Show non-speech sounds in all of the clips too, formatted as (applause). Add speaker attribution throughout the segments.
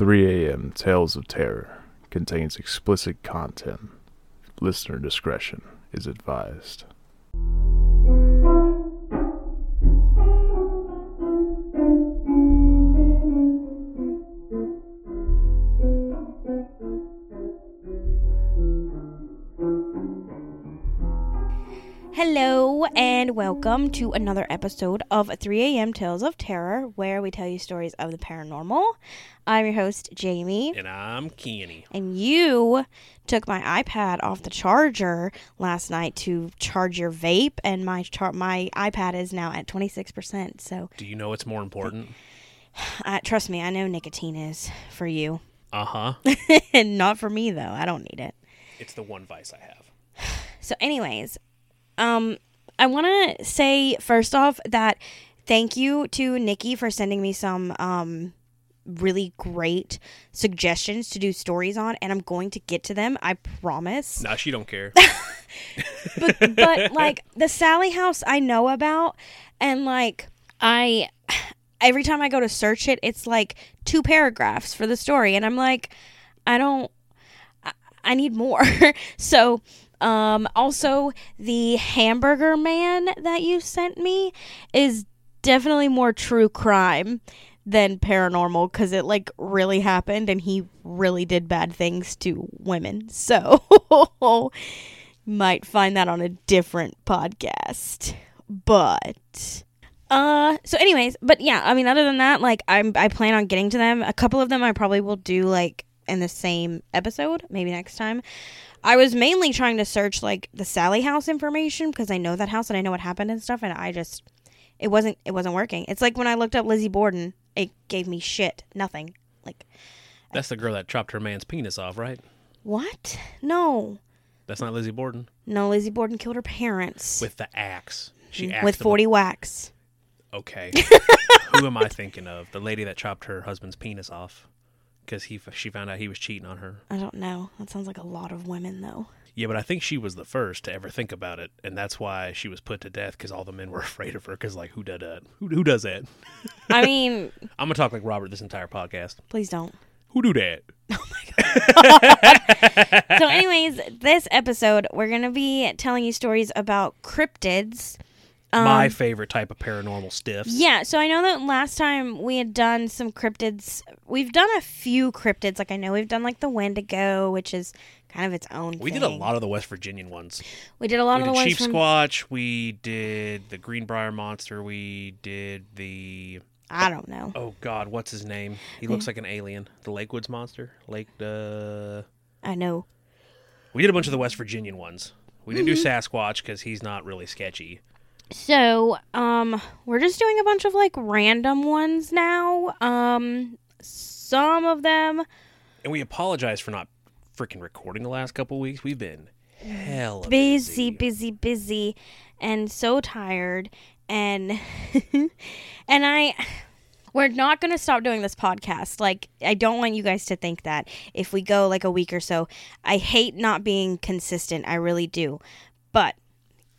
Speaker 1: 3 a.m. Tales of Terror contains explicit content. Listener discretion is advised.
Speaker 2: Welcome to another episode of 3 a.m. Tales of Terror, where we tell you stories of the paranormal. I'm your host, Jamie,
Speaker 3: And I'm Kenny.
Speaker 2: and you took my iPad off the charger last night to charge your vape, and my char- my iPad is now at 26%. So,
Speaker 3: Do you know what's more important?
Speaker 2: uh, trust me, I know nicotine is for you,
Speaker 3: Uh huh.
Speaker 2: and (laughs) not for me though. I don't need it.
Speaker 3: it's the one vice I have. (sighs)
Speaker 2: So, anyways, um, I want to say first off that thank you to Nikki for sending me some um really great suggestions to do stories on, and I'm going to get to them. I promise.
Speaker 3: Nah, she don't care. (laughs)
Speaker 2: But but like the Sally House, I know about, and like I. Every time I go to search it, it's like two paragraphs for the story, and I'm like, I don't. I, I need more. (laughs) so, um, also the hamburger man that you sent me is definitely more true crime than paranormal because it like really happened and he really did bad things to women. (laughs) So, might find that on a different podcast. But uh so anyways, but yeah, I mean other than that, like I'm I plan on getting to them. A couple of them I probably will do like in the same episode, maybe next time. I was mainly trying to search like the Sally house information because I know that house and I know what happened and stuff and I just it wasn't it wasn't working. It's like when I looked up Lizzie Borden, it gave me shit. Nothing. Like
Speaker 3: That's the girl that chopped her man's penis off, right?
Speaker 2: what? No.
Speaker 3: That's not Lizzie Borden.
Speaker 2: No, Lizzie Borden killed her parents
Speaker 3: With the axe. She mm, axed
Speaker 2: with
Speaker 3: him-
Speaker 2: 40 whacks.
Speaker 3: Okay. (laughs) Who am I thinking of? The lady that chopped her husband's penis off because he she found out he was cheating on her.
Speaker 2: I don't know. That sounds like a lot of women though.
Speaker 3: Yeah, but I think she was the first to ever think about it, and that's why she was put to death because all the men were (laughs) afraid of her. Because like, who did that? Who, who does that?
Speaker 2: I mean, (laughs)
Speaker 3: I'm gonna talk like Robert this entire podcast.
Speaker 2: please don't.
Speaker 3: Who do that? (laughs)
Speaker 2: Oh so, anyways, this episode we're gonna be telling you stories about cryptids. Um,
Speaker 3: My favorite type of paranormal stiffs.
Speaker 2: yeah, so I know that last time we had done some cryptids. We've done a few cryptids. Like I know we've done like the Wendigo, which is kind of its own.
Speaker 3: We did a lot of the West Virginian ones.
Speaker 2: We did a lot
Speaker 3: we
Speaker 2: of
Speaker 3: did
Speaker 2: the ones
Speaker 3: Chief
Speaker 2: from.
Speaker 3: Squatch. We did the Greenbrier Monster. We did the
Speaker 2: I don't know.
Speaker 3: oh god, what's his name? He looks like an alien. The Lakewoods Monster. Lake. Uh...
Speaker 2: I know.
Speaker 3: We did a bunch of the West Virginian ones. We didn't
Speaker 2: Mm-hmm.
Speaker 3: do Sasquatch because he's not really sketchy.
Speaker 2: So, um, we're just doing a bunch of like random ones now. Um, some of them
Speaker 3: And we apologize for not freaking recording the last couple weeks. We've been hell
Speaker 2: busy, busy, busy, and so tired. And (laughs) and I, we're not gonna stop doing this podcast. Like, I don't want you guys to think that if we go like a week or so, I hate not being consistent. I really do, but.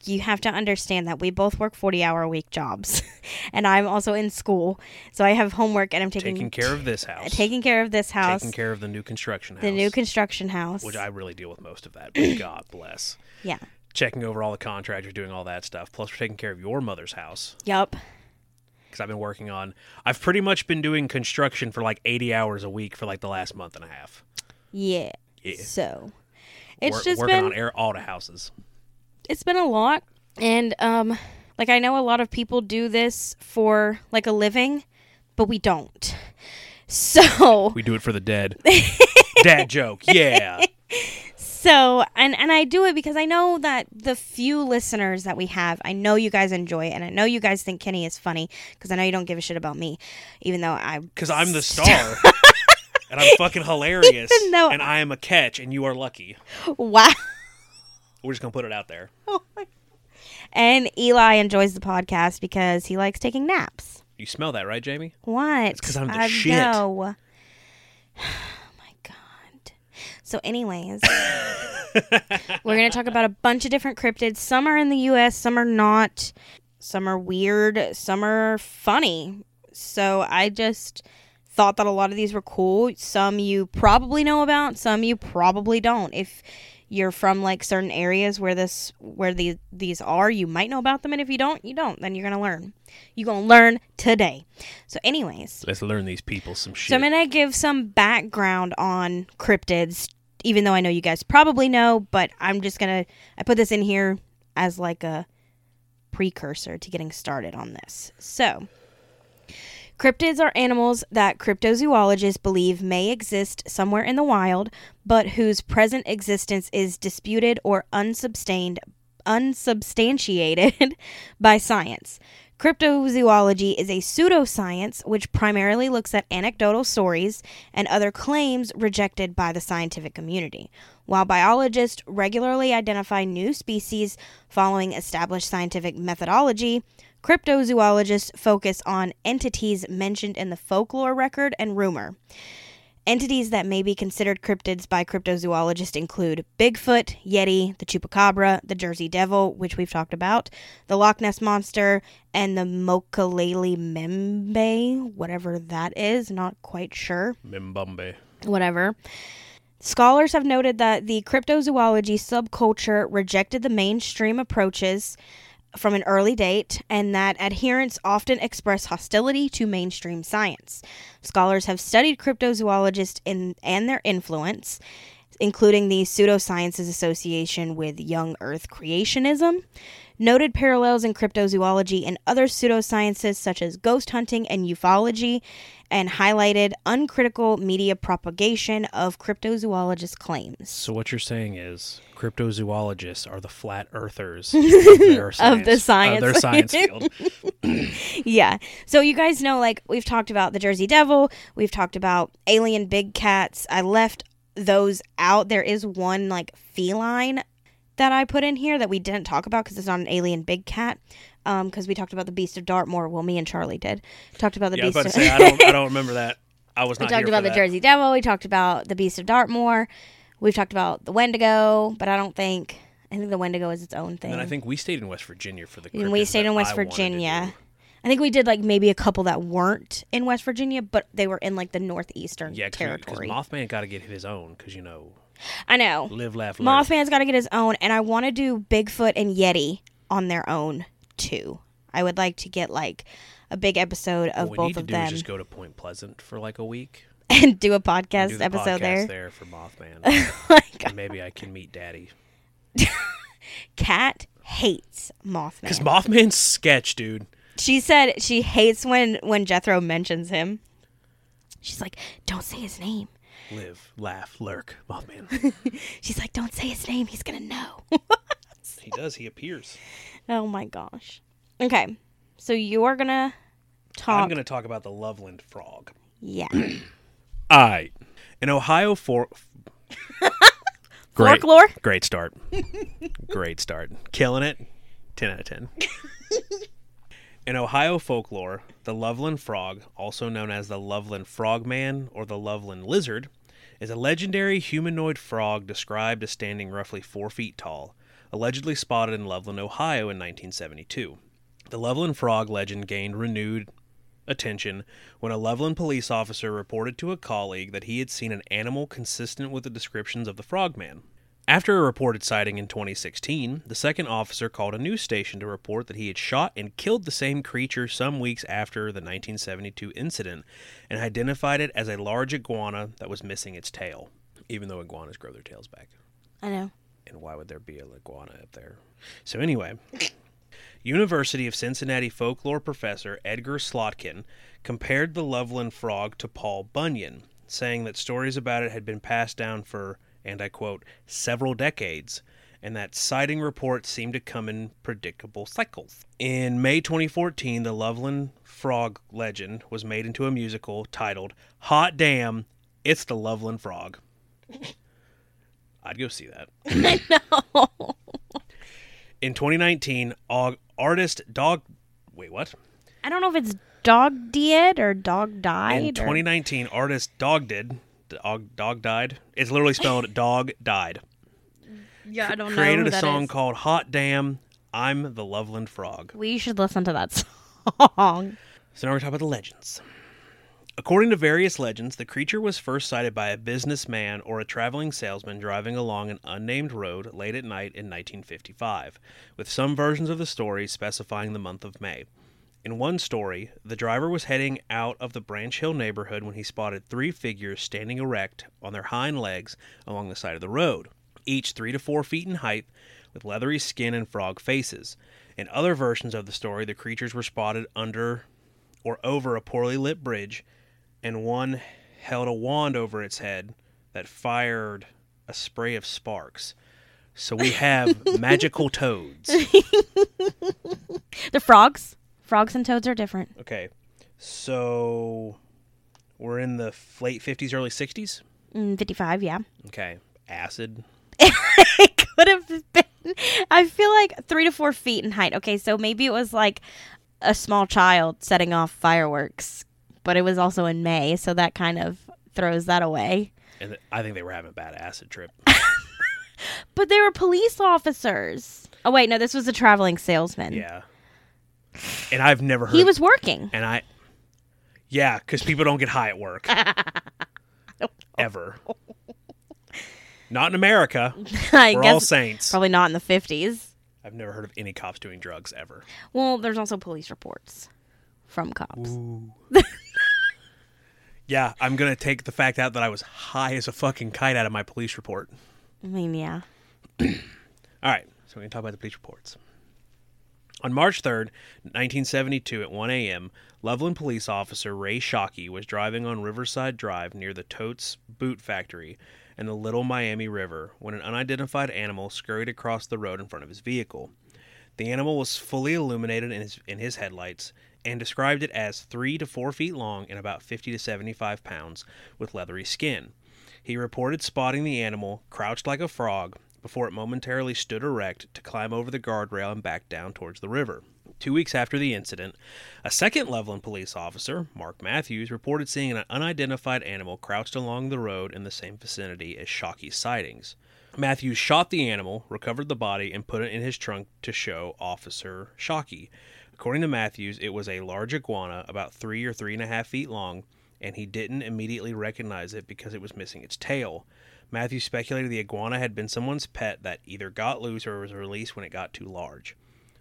Speaker 2: You have to understand that we both work 40 hour a week jobs. (laughs) and I'm also in school. So I have homework and I'm taking,
Speaker 3: Taking care of this house.
Speaker 2: taking care of this house,
Speaker 3: Taking care of the new construction house.
Speaker 2: the new construction house.
Speaker 3: which I really deal with most of that. But (coughs) God bless.
Speaker 2: yeah.
Speaker 3: Checking over all the contractors, doing all that stuff. Plus, we're taking care of your mother's house
Speaker 2: Yup.
Speaker 3: because I've been working on. I've pretty much been doing construction for like 80 hours a week for like the last month and a half.
Speaker 2: Yeah.
Speaker 3: Yeah.
Speaker 2: So it's just
Speaker 3: working
Speaker 2: been
Speaker 3: on air all the houses.
Speaker 2: It's been a lot and um like I know a lot of people do this for like a living, but we don't. (laughs) So
Speaker 3: We do it for the dead. (laughs) Dad joke, yeah.
Speaker 2: so and and I do it because I know that the few listeners that we have, I know you guys enjoy it and I know you guys think Kenny is funny because I know you don't give a shit about me even though I
Speaker 3: Because I'm the star. (laughs) and I'm fucking hilarious.
Speaker 2: Even though-
Speaker 3: and I am a catch, and you are lucky.
Speaker 2: wow.
Speaker 3: We're just gonna put it out there. (laughs)
Speaker 2: And Eli enjoys the podcast because he likes taking naps.
Speaker 3: You smell that, right, Jamie?
Speaker 2: What?
Speaker 3: 'cause I'm the
Speaker 2: I
Speaker 3: shit.
Speaker 2: know. (sighs) Oh my god. So, anyways, (laughs) we're gonna talk about a bunch of different cryptids. Some are in the U.S., some are not. Some are weird, some are funny. So I just thought that a lot of these were cool. Some you probably know about, some you probably don't. If you're from like certain areas where this where these these are, you might know about them and if you don't, you don't. Then you're going to learn. You're going to learn today. So anyways,
Speaker 3: Let's learn these people some shit.
Speaker 2: so I'm going to give some background on cryptids even though I know you guys probably know, but I'm just going to I put this in here as like a precursor to getting started on this. So, Cryptids are animals that cryptozoologists believe may exist somewhere in the wild, but whose present existence is disputed or unsubstantiated, unsubstantiated (laughs) by science. Cryptozoology is a pseudoscience which primarily looks at anecdotal stories and other claims rejected by the scientific community. While biologists regularly identify new species following established scientific methodology, cryptozoologists focus on entities mentioned in the folklore record and rumor. Entities that may be considered cryptids by cryptozoologists include Bigfoot, Yeti, the Chupacabra, the Jersey Devil, which we've talked about, the Loch Ness Monster, and the Mokalele Membe, whatever that is, not quite sure
Speaker 3: Mimbumbe.
Speaker 2: whatever. Scholars have noted that the cryptozoology subculture rejected the mainstream approaches from an early date and that adherents often express hostility to mainstream science. Scholars have studied cryptozoologists in, and their influence, including the Pseudosciences Association with Young Earth Creationism, noted parallels in cryptozoology and other pseudosciences such as ghost hunting and ufology, and highlighted uncritical media propagation of cryptozoologist claims.
Speaker 3: So what you're saying is cryptozoologists are the flat earthers (laughs) of, their
Speaker 2: Of the
Speaker 3: science,
Speaker 2: science.
Speaker 3: science field. (laughs)
Speaker 2: Yeah. So you guys know, like, we've talked about the Jersey Devil, we've talked about alien big cats. I left those out. There is one, like, feline that I put in here that we didn't talk about because it's not an alien big cat. Um, because we talked about the Beast of Dartmoor. Well, me and Charlie did. Talked about the
Speaker 3: yeah, I was
Speaker 2: Beast
Speaker 3: about
Speaker 2: of
Speaker 3: say I don't, (laughs) I don't remember that. I was
Speaker 2: We talked about the
Speaker 3: that.
Speaker 2: Jersey Devil. We talked about the Beast of Dartmoor. We've talked about the Wendigo, but I don't think I think the Wendigo is its own thing.
Speaker 3: And I think we stayed in West Virginia for the.
Speaker 2: And we stayed in West
Speaker 3: I
Speaker 2: Virginia. I think we did like maybe a couple that weren't in West Virginia, but they were in like the northeastern
Speaker 3: Yeah, because
Speaker 2: territory.
Speaker 3: Mothman got to get his own because you know
Speaker 2: I know.
Speaker 3: live, laugh, learn.
Speaker 2: Mothman's got to get his own, and I want to do Bigfoot and Yeti on their own too. I would like to get like a big episode of
Speaker 3: what we
Speaker 2: both
Speaker 3: need to
Speaker 2: of
Speaker 3: do
Speaker 2: them
Speaker 3: is just go to Point Pleasant for like a week.
Speaker 2: and do a podcast
Speaker 3: do the
Speaker 2: episode
Speaker 3: podcast
Speaker 2: there.
Speaker 3: for Mothman. (laughs)
Speaker 2: Oh God.
Speaker 3: and maybe I can meet Daddy. (laughs)
Speaker 2: Cat hates Mothman Because
Speaker 3: Mothman's sketch, dude.
Speaker 2: She said she hates when when Jethro mentions him. She's like, "Don't say his name."
Speaker 3: Live, laugh, lurk. Mothman. (laughs)
Speaker 2: She's like, "Don't say his name. He's gonna know."
Speaker 3: he does. He appears.
Speaker 2: oh my gosh. Okay, so you're gonna talk.
Speaker 3: I'm going to talk about the Loveland frog.
Speaker 2: Yeah.
Speaker 3: All right. An Ohio for. (laughs) Great.
Speaker 2: Folklore.
Speaker 3: Great start. Great start. Killing it. 10 out of 10. (laughs) In Ohio folklore, the Loveland frog, also known as the Loveland frogman or the Loveland lizard, is a legendary humanoid frog described as standing roughly four feet tall, allegedly spotted in Loveland, Ohio in 1972. The Loveland frog legend gained renewed attention when a Loveland police officer reported to a colleague that he had seen an animal consistent with the descriptions of the frogman. After a reported sighting in 2016, the second officer called a news station to report that he had shot and killed the same creature some weeks after the 1972 incident and identified it as a large iguana that was missing its tail, even though iguanas grow their tails back.
Speaker 2: I know.
Speaker 3: And why would there be a iguana up there? So, anyway, (laughs) University of Cincinnati folklore professor Edgar Slotkin compared the Loveland frog to Paul Bunyan, saying that stories about it had been passed down for, and I quote, several decades, and that sighting reports seemed to come in predictable cycles. In May 2014, the Loveland frog legend was made into a musical titled Hot Damn, It's the Loveland Frog. (laughs) I'd go see that. (laughs) In 2019, au- artist Dog. Wait, what?
Speaker 2: I don't know if it's dog did or dog died.
Speaker 3: In
Speaker 2: or-
Speaker 3: 2019, artist Dog did. Dog, dog died. It's literally spelled (laughs) Dog Died.
Speaker 2: yeah, I don't
Speaker 3: Created
Speaker 2: know. who
Speaker 3: a
Speaker 2: that
Speaker 3: song
Speaker 2: is.
Speaker 3: called Hot Damn, I'm the Loveland Frog.
Speaker 2: We should listen to that (laughs) song.
Speaker 3: So now we're talking about the legends. According to various legends, the creature was first sighted by a businessman or a traveling salesman driving along an unnamed road late at night in 1955, with some versions of the story specifying the month of May. In one story, the driver was heading out of the Branch Hill neighborhood when he spotted three figures standing erect on their hind legs along the side of the road, each three to four feet in height, with leathery skin and frog faces. In other versions of the story, the creatures were spotted under or over a poorly lit bridge, and one held a wand over its head that fired a spray of sparks. So we have (laughs) magical toads. (laughs)
Speaker 2: The frogs. Frogs and toads are different.
Speaker 3: Okay, so we're in the late 50s, early 60s.
Speaker 2: Mm, 55, yeah.
Speaker 3: Okay, acid. (laughs)
Speaker 2: it could have been. I feel like three to four feet in height. Okay, so maybe it was like a small child setting off fireworks, but it was also in May, so that kind of throws that away.
Speaker 3: And I think they were having a bad acid trip. (laughs)
Speaker 2: But they were police officers. Oh wait, no, this was a traveling salesman.
Speaker 3: Yeah. And I've never heard.
Speaker 2: He was working.
Speaker 3: And I. Yeah, because people don't get high at work. (laughs) Ever. Not in America. (laughs)
Speaker 2: I
Speaker 3: We're all saints.
Speaker 2: probably not in the 50s.
Speaker 3: I've never heard of any cops doing drugs ever.
Speaker 2: Well, there's also police reports from cops. (laughs)
Speaker 3: Yeah, I'm gonna take the fact out that I was high as a fucking kite out of my police report.
Speaker 2: I mean, yeah. (clears throat)
Speaker 3: All right, so we're gonna talk about the police reports. On March 3rd, 1972, at 1 a.m., Loveland police officer Ray Shockey was driving on Riverside Drive near the Totes Boot Factory and the Little Miami River when an unidentified animal scurried across the road in front of his vehicle. The animal was fully illuminated in his, in his headlights and described it as three to four feet long and about 50 to 75 pounds with leathery skin. He reported spotting the animal crouched like a frog before it momentarily stood erect to climb over the guardrail and back down towards the river. Two weeks after the incident, a second Loveland police officer, Mark Matthews, reported seeing an unidentified animal crouched along the road in the same vicinity as Shockey's sightings. Matthews shot the animal, recovered the body, and put it in his trunk to show Officer Shockey. According to Matthews, it was a large iguana, about three or three and a half feet long, and he didn't immediately recognize it because it was missing its tail. Matthews speculated the iguana had been someone's pet that either got loose or was released when it got too large.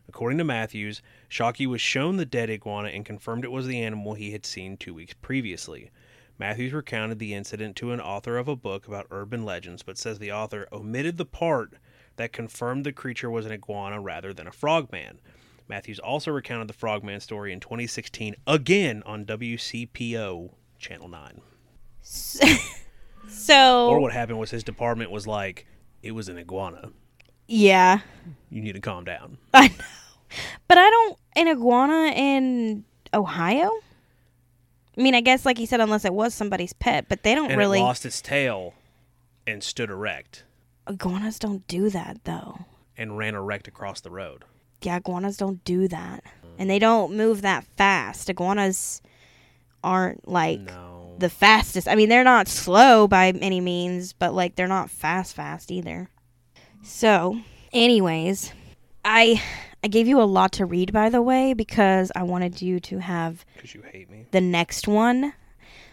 Speaker 3: According to Matthews, Shockey was shown the dead iguana and confirmed it was the animal he had seen two weeks previously. Matthews recounted the incident to an author of a book about urban legends, but says the author omitted the part that confirmed the creature was an iguana rather than a frogman. Matthews also recounted the frogman story in 2016 again on WCPO Channel 9. (laughs)
Speaker 2: So,
Speaker 3: Or what happened was his department was like, it was an iguana.
Speaker 2: yeah.
Speaker 3: You need to calm down. (laughs)
Speaker 2: I know. But I don't an iguana in Ohio? I mean, I guess like he said unless it was somebody's pet, but they don't
Speaker 3: And
Speaker 2: really
Speaker 3: it lost its tail and stood erect
Speaker 2: iguanas don't do that though.
Speaker 3: and ran erect across the road.
Speaker 2: Yeah, iguanas don't do that. And they don't move that fast. Iguanas aren't like
Speaker 3: No.
Speaker 2: The fastest. I mean, they're not slow by any means, but like they're not fast fast either. So, anyways, I I gave you a lot to read by the way because I wanted you to have
Speaker 3: Because you hate me.
Speaker 2: the next one.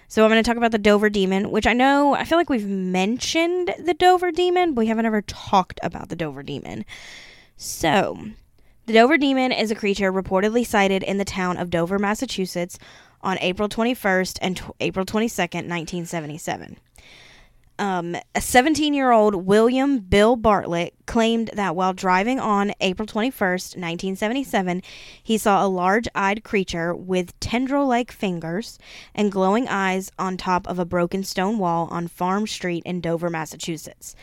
Speaker 2: So I'm going to talk about the Dover Demon, which I know I feel like we've mentioned the Dover Demon, but we haven't ever talked about the Dover Demon. So, the Dover Demon is a creature reportedly sighted in the town of Dover, Massachusetts on April 21st and tw- April 22nd, 1977. Um, a 17 year old William Bill Bartlett claimed that while driving on April 21st, 1977, he saw a large eyed creature with tendril like fingers and glowing eyes on top of a broken stone wall on Farm Street in Dover, Massachusetts.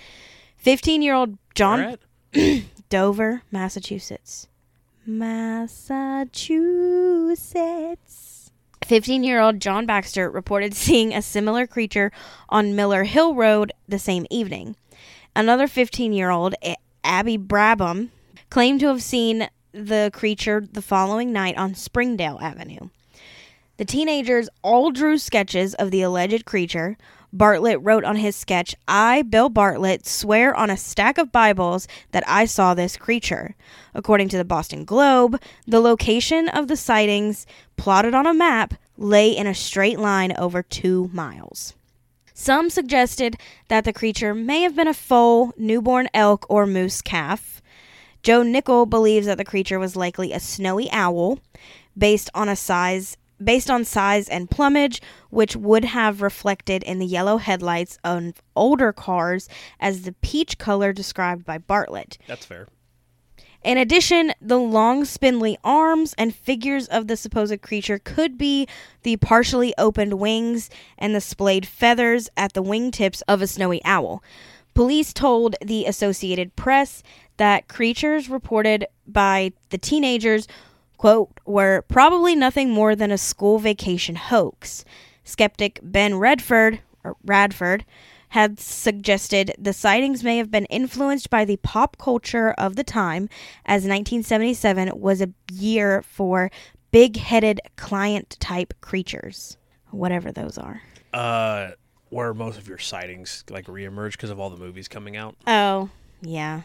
Speaker 2: 15 year old John (coughs) Dover, Massachusetts. Massachusetts. 15 year old John Baxter reported (laughs) seeing a similar creature on Miller Hill Road the same evening. Another 15 year old, Abby Brabham, claimed to have seen the creature the following night on Springdale Avenue. The teenagers all drew sketches of the alleged creature. Bartlett wrote on his sketch, I, Bill Bartlett, swear on a stack of Bibles that I saw this creature. According to the Boston Globe, the location of the sightings, plotted on a map, lay in a straight line over two miles. Some suggested that the creature may have been a foal, newborn elk, or moose calf. Joe Nickell believes that the creature was likely a snowy owl, based on a size based on size and plumage, which would have reflected in the yellow headlights of older cars as the peach color described by Bartlett.
Speaker 3: That's fair.
Speaker 2: In addition, the long spindly arms and figures of the supposed creature could be the partially opened wings and the splayed feathers at the wingtips of a snowy owl. Police told the Associated Press that creatures reported by the teenagers quote, were probably nothing more than a school vacation hoax. Skeptic Ben Redford, or Radford, had suggested the sightings may have been influenced by the pop culture of the time, as 1977 was a year for big headed client type creatures, whatever those are.
Speaker 3: Uh, where most of your sightings like reemerge because of all the movies coming out.
Speaker 2: Oh, yeah.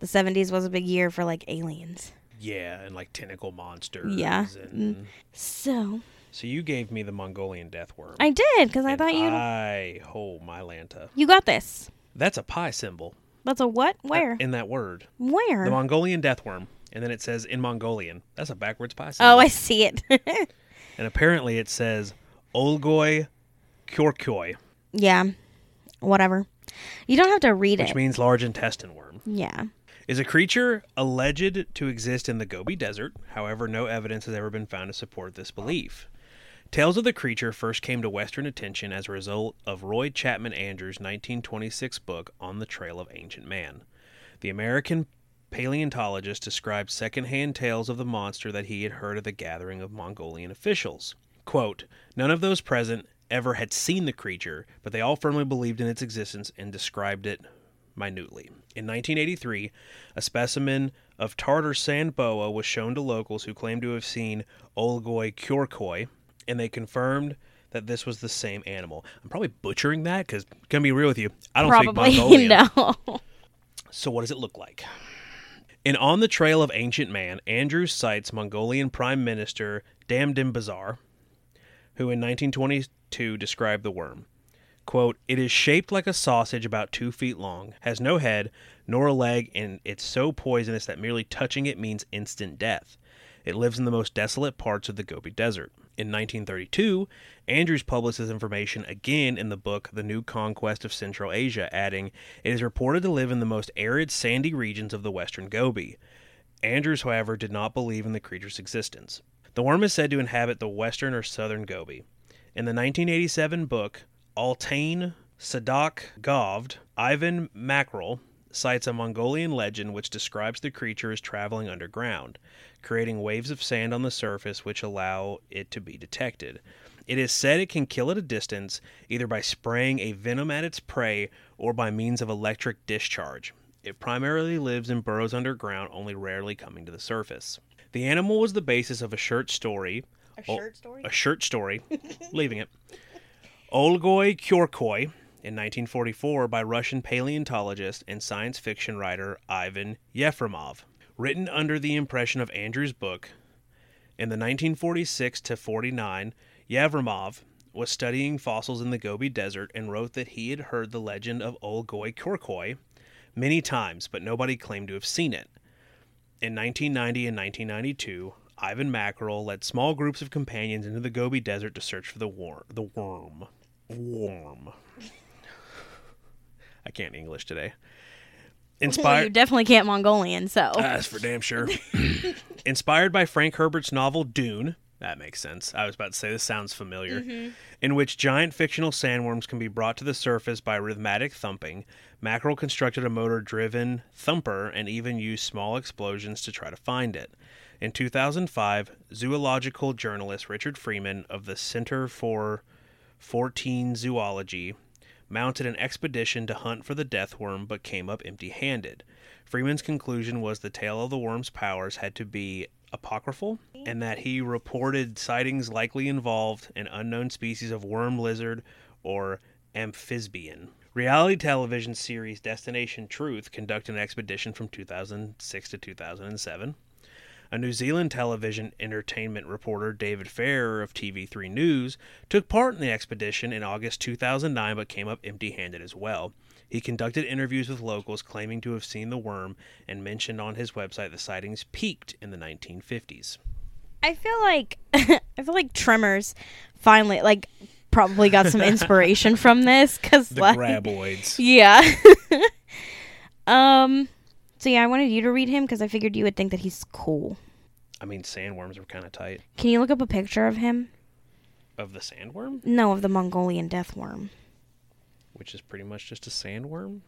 Speaker 2: The 70s was a big year for like aliens.
Speaker 3: Yeah, and like tentacle monsters.
Speaker 2: Yeah.
Speaker 3: And... Mm.
Speaker 2: So,
Speaker 3: So you gave me the Mongolian death worm.
Speaker 2: I did because I thought you
Speaker 3: I oh my Lanta.
Speaker 2: you got this.
Speaker 3: That's a pie symbol.
Speaker 2: That's a what? Where?
Speaker 3: in that word?
Speaker 2: Where?
Speaker 3: The Mongolian death worm, and then it says in Mongolian. That's a backwards pie symbol.
Speaker 2: Oh, I see it. (laughs)
Speaker 3: And apparently it says Olgoy Kyorkyoy,
Speaker 2: yeah. Whatever. You don't have to read
Speaker 3: which
Speaker 2: it.
Speaker 3: Which means large intestine worm.
Speaker 2: yeah.
Speaker 3: Is a creature alleged to exist in the Gobi Desert. However, no evidence has ever been found to support this belief. Tales of the creature first came to Western attention as a result of Roy Chapman Andrews' 1926 book On the Trail of Ancient Man. The American paleontologist described secondhand tales of the monster that he had heard at the gathering of Mongolian officials. Quote, None of those present ever had seen the creature, but they all firmly believed in its existence and described it minutely. In 1983, a specimen of Tartar sand boa was shown to locals who claimed to have seen Olgoy Kyorkoi, and they confirmed that this was the same animal. I'm probably butchering that because, gonna be real with you, I don't speak
Speaker 2: Probably (laughs)
Speaker 3: Mongolian.
Speaker 2: no.
Speaker 3: So, what does it look like? In On the Trail of Ancient Man, Andrews cites Mongolian Prime Minister Damdim Bazar, who in 1922 described the worm. Quote, It is shaped like a sausage about two feet long, has no head, nor a leg, and it's so poisonous that merely touching it means instant death. It lives in the most desolate parts of the Gobi Desert. In 1932, Andrews published this information again in the book The New Conquest of Central Asia, adding, It is reported to live in the most arid, sandy regions of the western Gobi. Andrews, however, did not believe in the creature's existence. The worm is said to inhabit the western or southern Gobi. In the 1987 book Altain Sadak Govd, Ivan Mackerle cites a Mongolian legend which describes the creature as traveling underground, creating waves of sand on the surface which allow it to be detected. It is said it can kill at a distance, either by spraying a venom at its prey or by means of electric discharge. It primarily lives in burrows underground, only rarely coming to the surface. The animal was the basis of a short story.
Speaker 2: A
Speaker 3: Oh,
Speaker 2: shirt story?
Speaker 3: A short story, (laughs) leaving it. Olgoy Kyorkoi in 1944 by Russian paleontologist and science fiction writer Ivan Yefremov. Written under the impression of Andrew's book, in the 1946 to 49, Yefremov was studying fossils in the Gobi Desert and wrote that he had heard the legend of Olgoy Kyorkoi many times, but nobody claimed to have seen it. In 1990 and 1992, Ivan Mackerle led small groups of companions into the Gobi Desert to search for the the worm. Worm. I can't English today. Inspired.
Speaker 2: you definitely can't Mongolian, so.
Speaker 3: That's for damn sure. (laughs) (clears throat) Inspired by Frank Herbert's novel Dune, that makes sense. I was about to say this sounds familiar. Mm-hmm. In which giant fictional sandworms can be brought to the surface by rhythmic thumping, Mackerle constructed a motor driven thumper and even used small explosions to try to find it. In 2005, zoological journalist Richard Freeman of the Center for Fortean Zoology mounted an expedition to hunt for the death worm but came up empty handed. Freeman's conclusion was the tale of the worm's powers had to be apocryphal and that he reported sightings likely involved an unknown species of worm lizard or amphisbian. Reality television series Destination Truth conducted an expedition from 2006 to 2007. A New Zealand television entertainment reporter, David Farrier of TV3 News, took part in the expedition in August 2009 but came up empty handed as well. He conducted interviews with locals claiming to have seen the worm and mentioned on his website the sightings peaked in the 1950s.
Speaker 2: I feel like (laughs) I feel like Tremors finally like probably got some inspiration from this because
Speaker 3: The
Speaker 2: like
Speaker 3: graboids. (laughs)
Speaker 2: yeah. (laughs) um. So yeah, I wanted you to read him because I figured you would think that he's cool.
Speaker 3: I mean, sandworms are kind of tight.
Speaker 2: Can you look up a picture of him?
Speaker 3: Of the sandworm,
Speaker 2: No, of the Mongolian death worm.
Speaker 3: which is pretty much just a sandworm.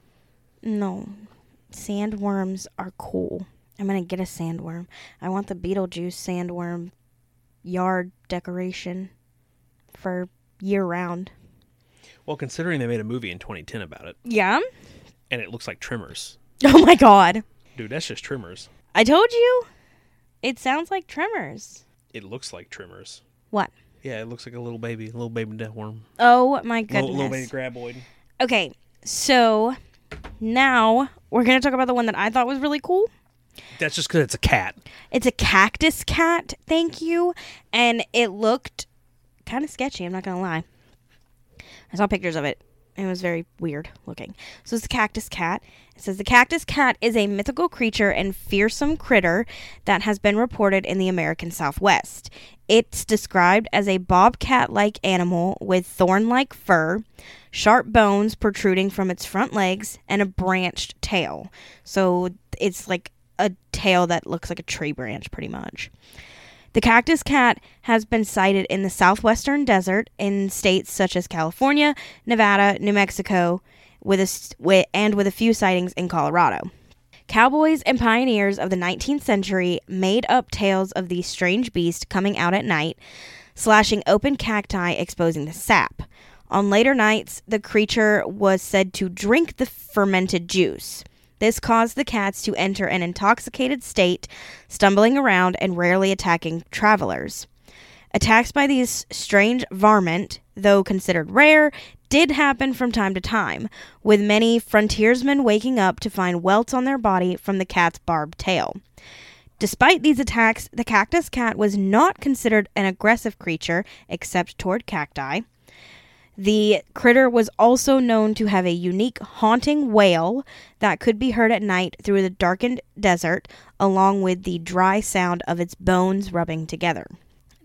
Speaker 2: No, sandworms are cool. I'm gonna get a sandworm. I want the Beetlejuice sandworm yard decoration for year round.
Speaker 3: Well, considering they made a movie in 2010 about it,
Speaker 2: Yeah.
Speaker 3: and it looks like Trimmers. (laughs)
Speaker 2: Oh my god.
Speaker 3: Dude, that's just Trimmers.
Speaker 2: I told you. It sounds like Tremors.
Speaker 3: It looks like Trimmers.
Speaker 2: What?
Speaker 3: Yeah, it looks like a little baby, a little baby death worm.
Speaker 2: Oh my
Speaker 3: Little,
Speaker 2: goodness.
Speaker 3: little baby graboid.
Speaker 2: Okay, so now we're gonna talk about the one that I thought was really cool.
Speaker 3: That's just because it's a cat.
Speaker 2: It's a cactus cat, thank you. And it looked kind of sketchy, I'm not going to lie. I saw pictures of it. It was very weird looking. So it's a cactus cat. It says the cactus cat is a mythical creature and fearsome critter that has been reported in the American Southwest. It's described as a bobcat like animal with thorn like fur, sharp bones protruding from its front legs, and a branched tail. So it's like a tail that looks like a tree branch, pretty much. The cactus cat has been sighted in the southwestern desert in states such as California, Nevada, New Mexico, with a, s- wi- and with a few sightings in Colorado. Cowboys and pioneers of the 19th century made up tales of the strange beast coming out at night, slashing open cacti, exposing the sap. On later nights, the creature was said to drink the fermented juice. This caused the cats to enter an intoxicated state, stumbling around and rarely attacking travelers. Attacks by these strange varmint, though considered rare, did happen from time to time, with many frontiersmen waking up to find welts on their body from the cat's barbed tail. Despite these attacks, the cactus cat was not considered an aggressive creature except toward cacti. The critter was also known to have a unique haunting wail that could be heard at night through the darkened desert, along with the dry sound of its bones rubbing together.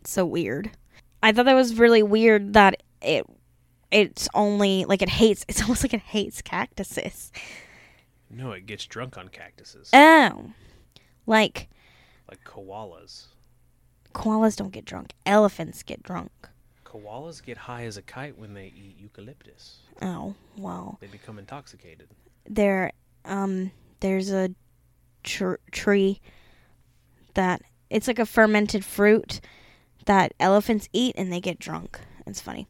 Speaker 2: It's so weird. I thought that was really weird that it it's only like it hates (laughs) it's almost like it hates cactuses.
Speaker 3: No, it gets drunk on cactuses.
Speaker 2: Oh. Like
Speaker 3: like koalas.
Speaker 2: koalas don't get drunk. Elephants get drunk.
Speaker 3: Koalas get high as a kite when they eat eucalyptus.
Speaker 2: Oh, well.
Speaker 3: They become intoxicated.
Speaker 2: there um there's a tr- tree that it's like a fermented fruit that elephants eat and they get drunk. It's funny.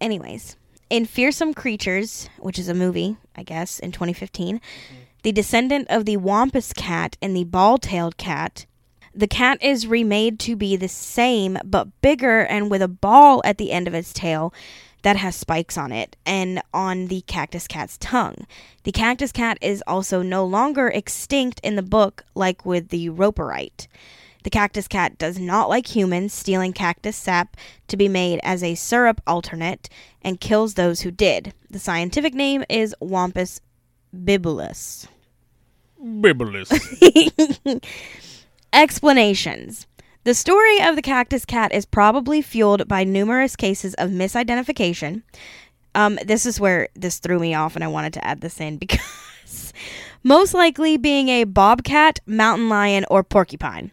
Speaker 2: Anyways, in Fearsome Creatures, which is a movie, I guess, in 2015, mm-hmm. the descendant of the Wampus cat and the ball-tailed cat, the cat is remade to be the same but bigger and with a ball at the end of its tail that has spikes on it and on the cactus cat's tongue. The cactus cat is also no longer extinct in the book like with the roperite. The cactus cat does not like humans, stealing cactus sap to be made as a syrup alternate and kills those who did. The scientific name is Wampus bibulus.
Speaker 3: Bibulus. (laughs)
Speaker 2: Explanations. The story of the cactus cat is probably fueled by numerous cases of misidentification. Um, this is where this threw me off, and I wanted to add this in (laughs) because most likely being a bobcat, mountain lion, or porcupine.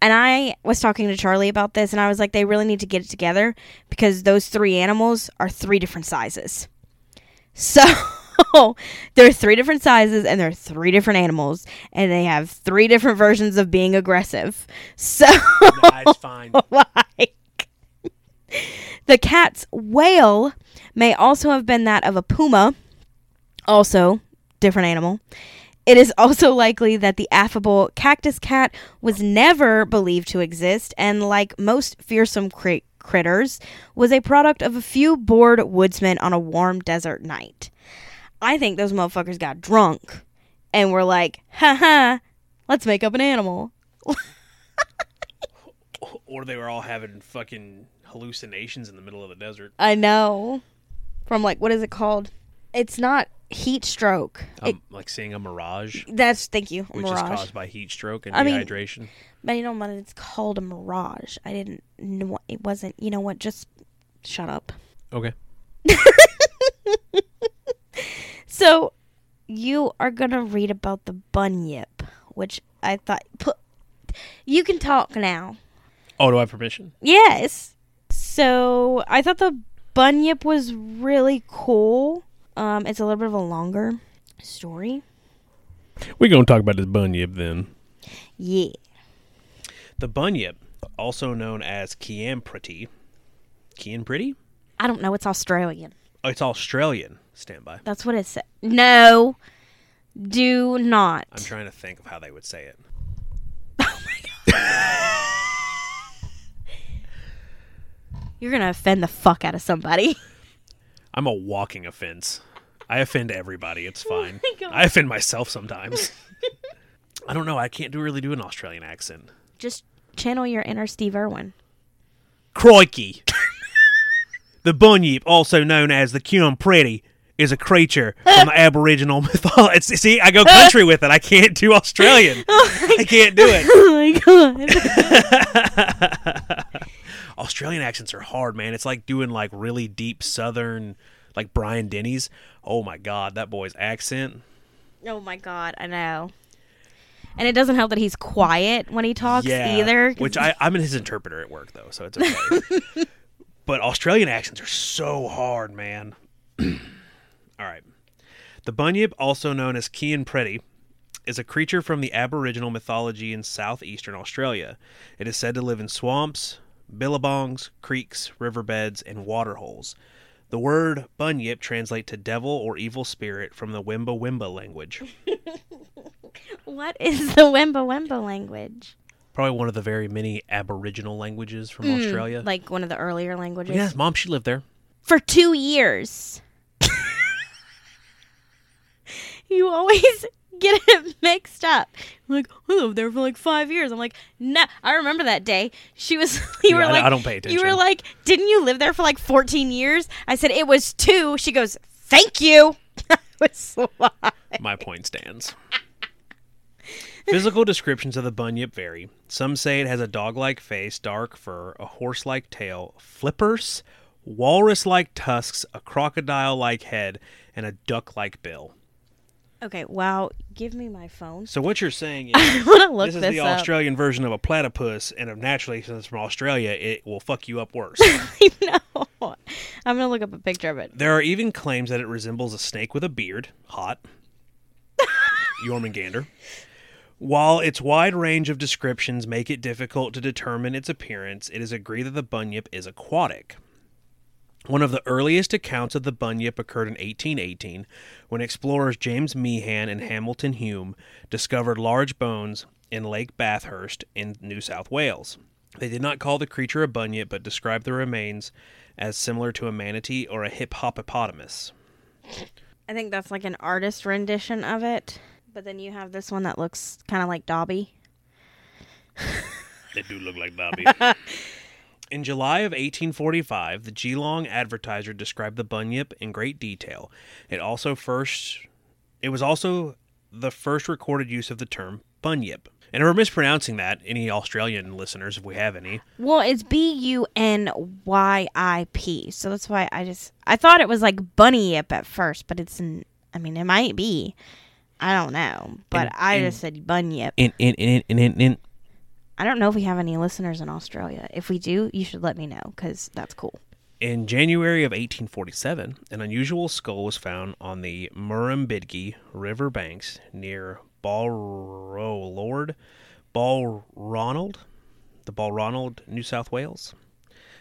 Speaker 2: And I was talking to Charlie about this, and I was like, they really need to get it together because those three animals are three different sizes. So (laughs) there are three different sizes, and there are three different animals, and they have three different versions of being aggressive. So,
Speaker 3: That's fine. (laughs)
Speaker 2: like, the cat's wail may also have been that of a puma, also different animal. It is also (laughs) likely that the affable cactus cat was never believed to exist, and like most fearsome cri- critters, was a product of a few bored woodsmen on a warm desert night. I think those motherfuckers got drunk and were like, ha ha, let's make up an animal. (laughs)
Speaker 3: or they were all having fucking hallucinations in the middle of the desert.
Speaker 2: I know. From like what is it called? It's not heat stroke. It,
Speaker 3: Um, like seeing a mirage,
Speaker 2: that's thank you, a
Speaker 3: which is caused by heat stroke and
Speaker 2: I mean-
Speaker 3: dehydration.
Speaker 2: But you know what? It's called a mirage. I didn't know it wasn't. You know what? Just shut up.
Speaker 3: Okay. (laughs)
Speaker 2: So, you are gonna read about the bunyip, which I thought put. You can talk now.
Speaker 3: Oh, do I have permission?
Speaker 2: Yes. So I thought the bunyip was really cool. Um, it's a little bit of a longer story.
Speaker 3: We're gonna talk about this bunyip then.
Speaker 2: Yeah.
Speaker 3: The bunyip, also known as Kiampriti. Kiampriti?
Speaker 2: I don't know. It's Australian.
Speaker 3: Oh, it's Australian. Stand by.
Speaker 2: That's what it said. No. Do not.
Speaker 3: I'm trying to think of how they would say it. (laughs) Oh my god. (laughs)
Speaker 2: You're gonna offend the fuck out of somebody.
Speaker 3: I'm a walking offense. I offend everybody. It's oh fine.
Speaker 2: my God.
Speaker 3: I offend myself sometimes. I don't know. I can't do really do an Australian accent.
Speaker 2: Just channel your inner Steve Irwin.
Speaker 3: Crikey. (laughs) the bunyip, also known as the Kiampriti, is a creature from the (laughs) Aboriginal mythology. See, I go country with it. I can't do Australian. (laughs) Oh I can't do it.
Speaker 2: Oh my god.
Speaker 3: Australian accents are hard, man. It's like doing like really deep Southern, like Brian Denny's. Oh my god, that boy's accent.
Speaker 2: oh my god. I know. And it doesn't help that he's quiet when he talks either.
Speaker 3: Which I, I'm his interpreter at work though, so it's okay. (laughs) but Australian accents are so hard, man. (clears throat) All right. The bunyip, also known as Kian Preti, is a creature from the Aboriginal mythology in southeastern Australia. It is said to live in swamps, billabongs, creeks, riverbeds, and waterholes. The word bunyip translates to devil or evil spirit from the Wimba Wimba language. (laughs)
Speaker 2: What is the Wimba Wimba language?
Speaker 3: Probably one of the very many Aboriginal languages from hmm, Australia.
Speaker 2: Like one of the earlier languages.
Speaker 3: Yes, mom, she lived there.
Speaker 2: For two years. (laughs) you always (laughs) get it mixed up. Like, I lived there for like five years. I'm like, no. I remember that day. She was, (laughs) you
Speaker 3: Yeah,
Speaker 2: were
Speaker 3: I-
Speaker 2: like,
Speaker 3: I don't pay attention.
Speaker 2: You were like, didn't you live there for like 14 years? I said, it was two. She goes, thank you. (laughs) I was like,
Speaker 3: My point stands. Physical descriptions of the bunyip vary. Some say it has a dog-like face, dark fur, a horse-like tail, flippers, walrus-like tusks, a crocodile-like head, and a duck-like bill.
Speaker 2: Okay, wow. Give me my phone.
Speaker 3: So what you're saying (laughs)
Speaker 2: I
Speaker 3: is
Speaker 2: to look
Speaker 3: this
Speaker 2: this,
Speaker 3: is the
Speaker 2: up.
Speaker 3: Australian version of a platypus, and of naturally, since it's from Australia, it will fuck you up worse. (laughs)
Speaker 2: I know. I'm going to look up a picture of it.
Speaker 3: there are even claims that it resembles a snake with a beard. Hot. (laughs) Jormungandr. While its wide range of descriptions make it difficult to determine its appearance, it is agreed that the bunyip is aquatic. One of the earliest accounts of the bunyip occurred in 1818 when explorers James Meehan and Hamilton Hume discovered large bones in Lake Bathurst in New South Wales. They did not call the creature a bunyip but described the remains as similar to a manatee or a hippopotamus.
Speaker 2: I think that's like an artist rendition of it. But then you have this one that looks kind of like Dobby.
Speaker 3: They do look like Dobby. (laughs) In July of 1845, the Geelong Advertiser described the bunyip in great detail. It also first it was also the first recorded use of the term bunyip. And we're mispronouncing that, any Australian listeners, if we have any.
Speaker 2: Well, it's B U N Y I P. So that's why I just I thought it was like bunny yip at first, but it's—I mean it might be. I don't know, but
Speaker 3: And-
Speaker 2: I
Speaker 3: and-
Speaker 2: just said bunyip.
Speaker 3: In in in in in, in
Speaker 2: I don't know if we have any listeners in Australia. If we do, you should let me know because that's cool.
Speaker 3: In January of 1847, an unusual skull was found on the Murrumbidgee River banks near Balrolord, Balronald, the Balronald, New South Wales.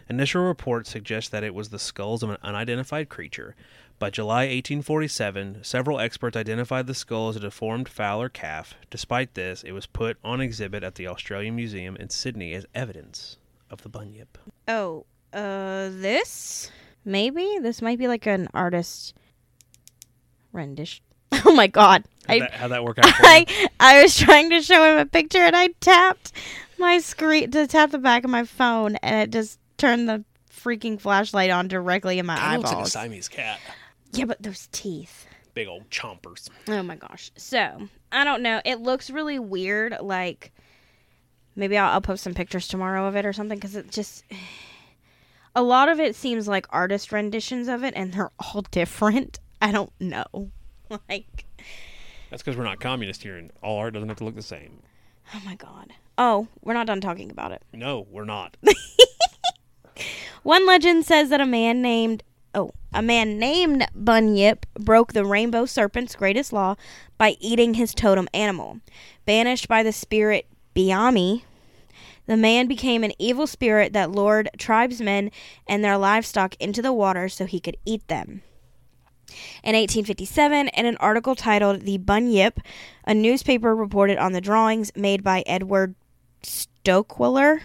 Speaker 3: Initial reports suggest that it was the skulls of an unidentified creature. By July 1847, several experts identified the skull as a deformed fowl or calf. Despite this, it was put on exhibit at the Australian Museum in Sydney as evidence of the bunyip.
Speaker 2: Oh, uh, this maybe this might be like an artist rendition. (laughs) Oh my god!
Speaker 3: How'd,
Speaker 2: I
Speaker 3: that, how'd that work out?
Speaker 2: I I was trying to show him a picture and I tapped my screen to tap the back of my phone, and it just turned the freaking flashlight on directly in my
Speaker 3: Kind of looks like a
Speaker 2: eyeballs.
Speaker 3: Siamese cat.
Speaker 2: Yeah, but those teeth.
Speaker 3: Big old chompers.
Speaker 2: Oh my gosh. So, I don't know. It looks really weird. Like, maybe I'll, I'll post some pictures tomorrow of it or something because it just. (sighs) A lot of it seems like artist renditions of it, and they're all different. I don't know. (laughs) Like,
Speaker 3: That's because we're not communist here, and all art doesn't have to look the same.
Speaker 2: oh my god. Oh, we're not done talking about it.
Speaker 3: No, we're not. (laughs)
Speaker 2: One legend says that a man named oh, a man named Bunyip broke the rainbow serpent's greatest law by eating his totem animal. Banished by the spirit Biami, the man became an evil spirit that lured tribesmen and their livestock into the water so he could eat them. In 1857, in an article titled The Bunyip, a newspaper reported on the drawings made by Edward Stocqueler.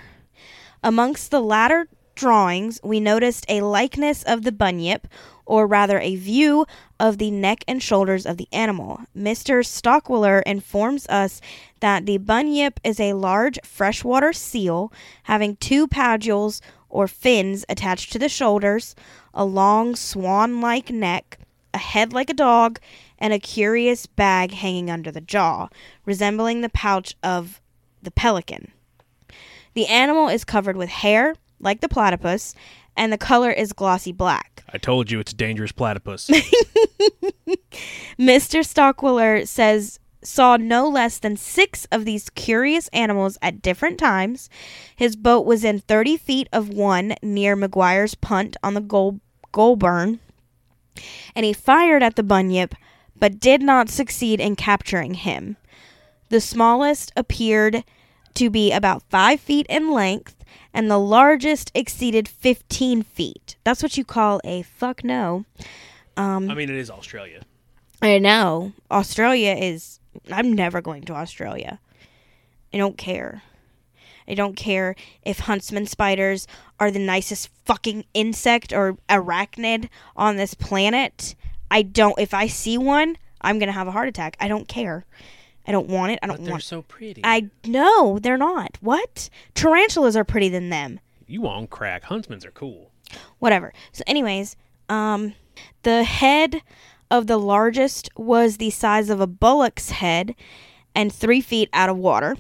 Speaker 2: Amongst the latter drawings, we noticed a likeness of the bunyip, or rather a view of the neck and shoulders of the animal. Mr. Stocqueler informs us that the bunyip is a large freshwater seal having two padules or fins attached to the shoulders, a long swan like neck, a head like a dog, and a curious bag hanging under the jaw, resembling the pouch of the pelican. The animal is covered with hair, like the platypus, and the color is glossy black.
Speaker 3: I told you it's a dangerous platypus. (laughs)
Speaker 2: Mr. Stocqueler says saw no less than six of these curious animals at different times. His boat was in 30 feet of one near McGuire's Punt on the Goul- Goulburn, and he fired at the bunyip but did not succeed in capturing him. The smallest appeared to be about five feet in length, and the largest exceeded 15 feet. That's what you call a fuck no. Um,
Speaker 3: I mean, it is Australia.
Speaker 2: I know. Australia is. I'm never going to Australia. I don't care. I don't care if huntsman spiders are the nicest fucking insect or arachnid on this planet. I don't. If I see one, I'm gonna have a heart attack. I don't care. I don't want it. I don't
Speaker 3: But they're
Speaker 2: want.
Speaker 3: so pretty.
Speaker 2: I no, they're not. What? Tarantulas are pretty than them.
Speaker 3: You on crack. Huntsmans are cool.
Speaker 2: whatever. So, anyways, um, the head of the largest was the size of a bullock's head and three feet out of water.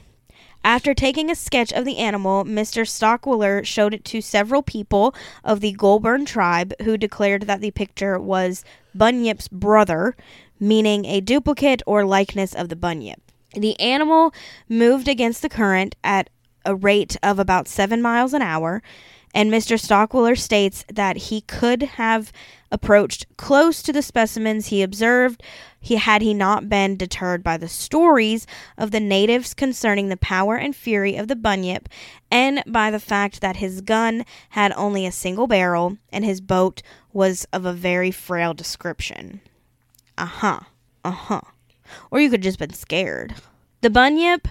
Speaker 2: After taking a sketch of the animal, Mr. Stocqueler showed it to several people of the Goulburn tribe who declared that the picture was Bunyip's brother, meaning a duplicate or likeness of the bunyip. The animal moved against the current at a rate of about seven miles an hour, and Mr. Stocqueler states that he could have approached close to the specimens he observed he had he not been deterred by the stories of the natives concerning the power and fury of the bunyip and by the fact that his gun had only a single barrel and his boat was of a very frail description. Uh-huh. Uh-huh. Or you could just been scared. The bunyip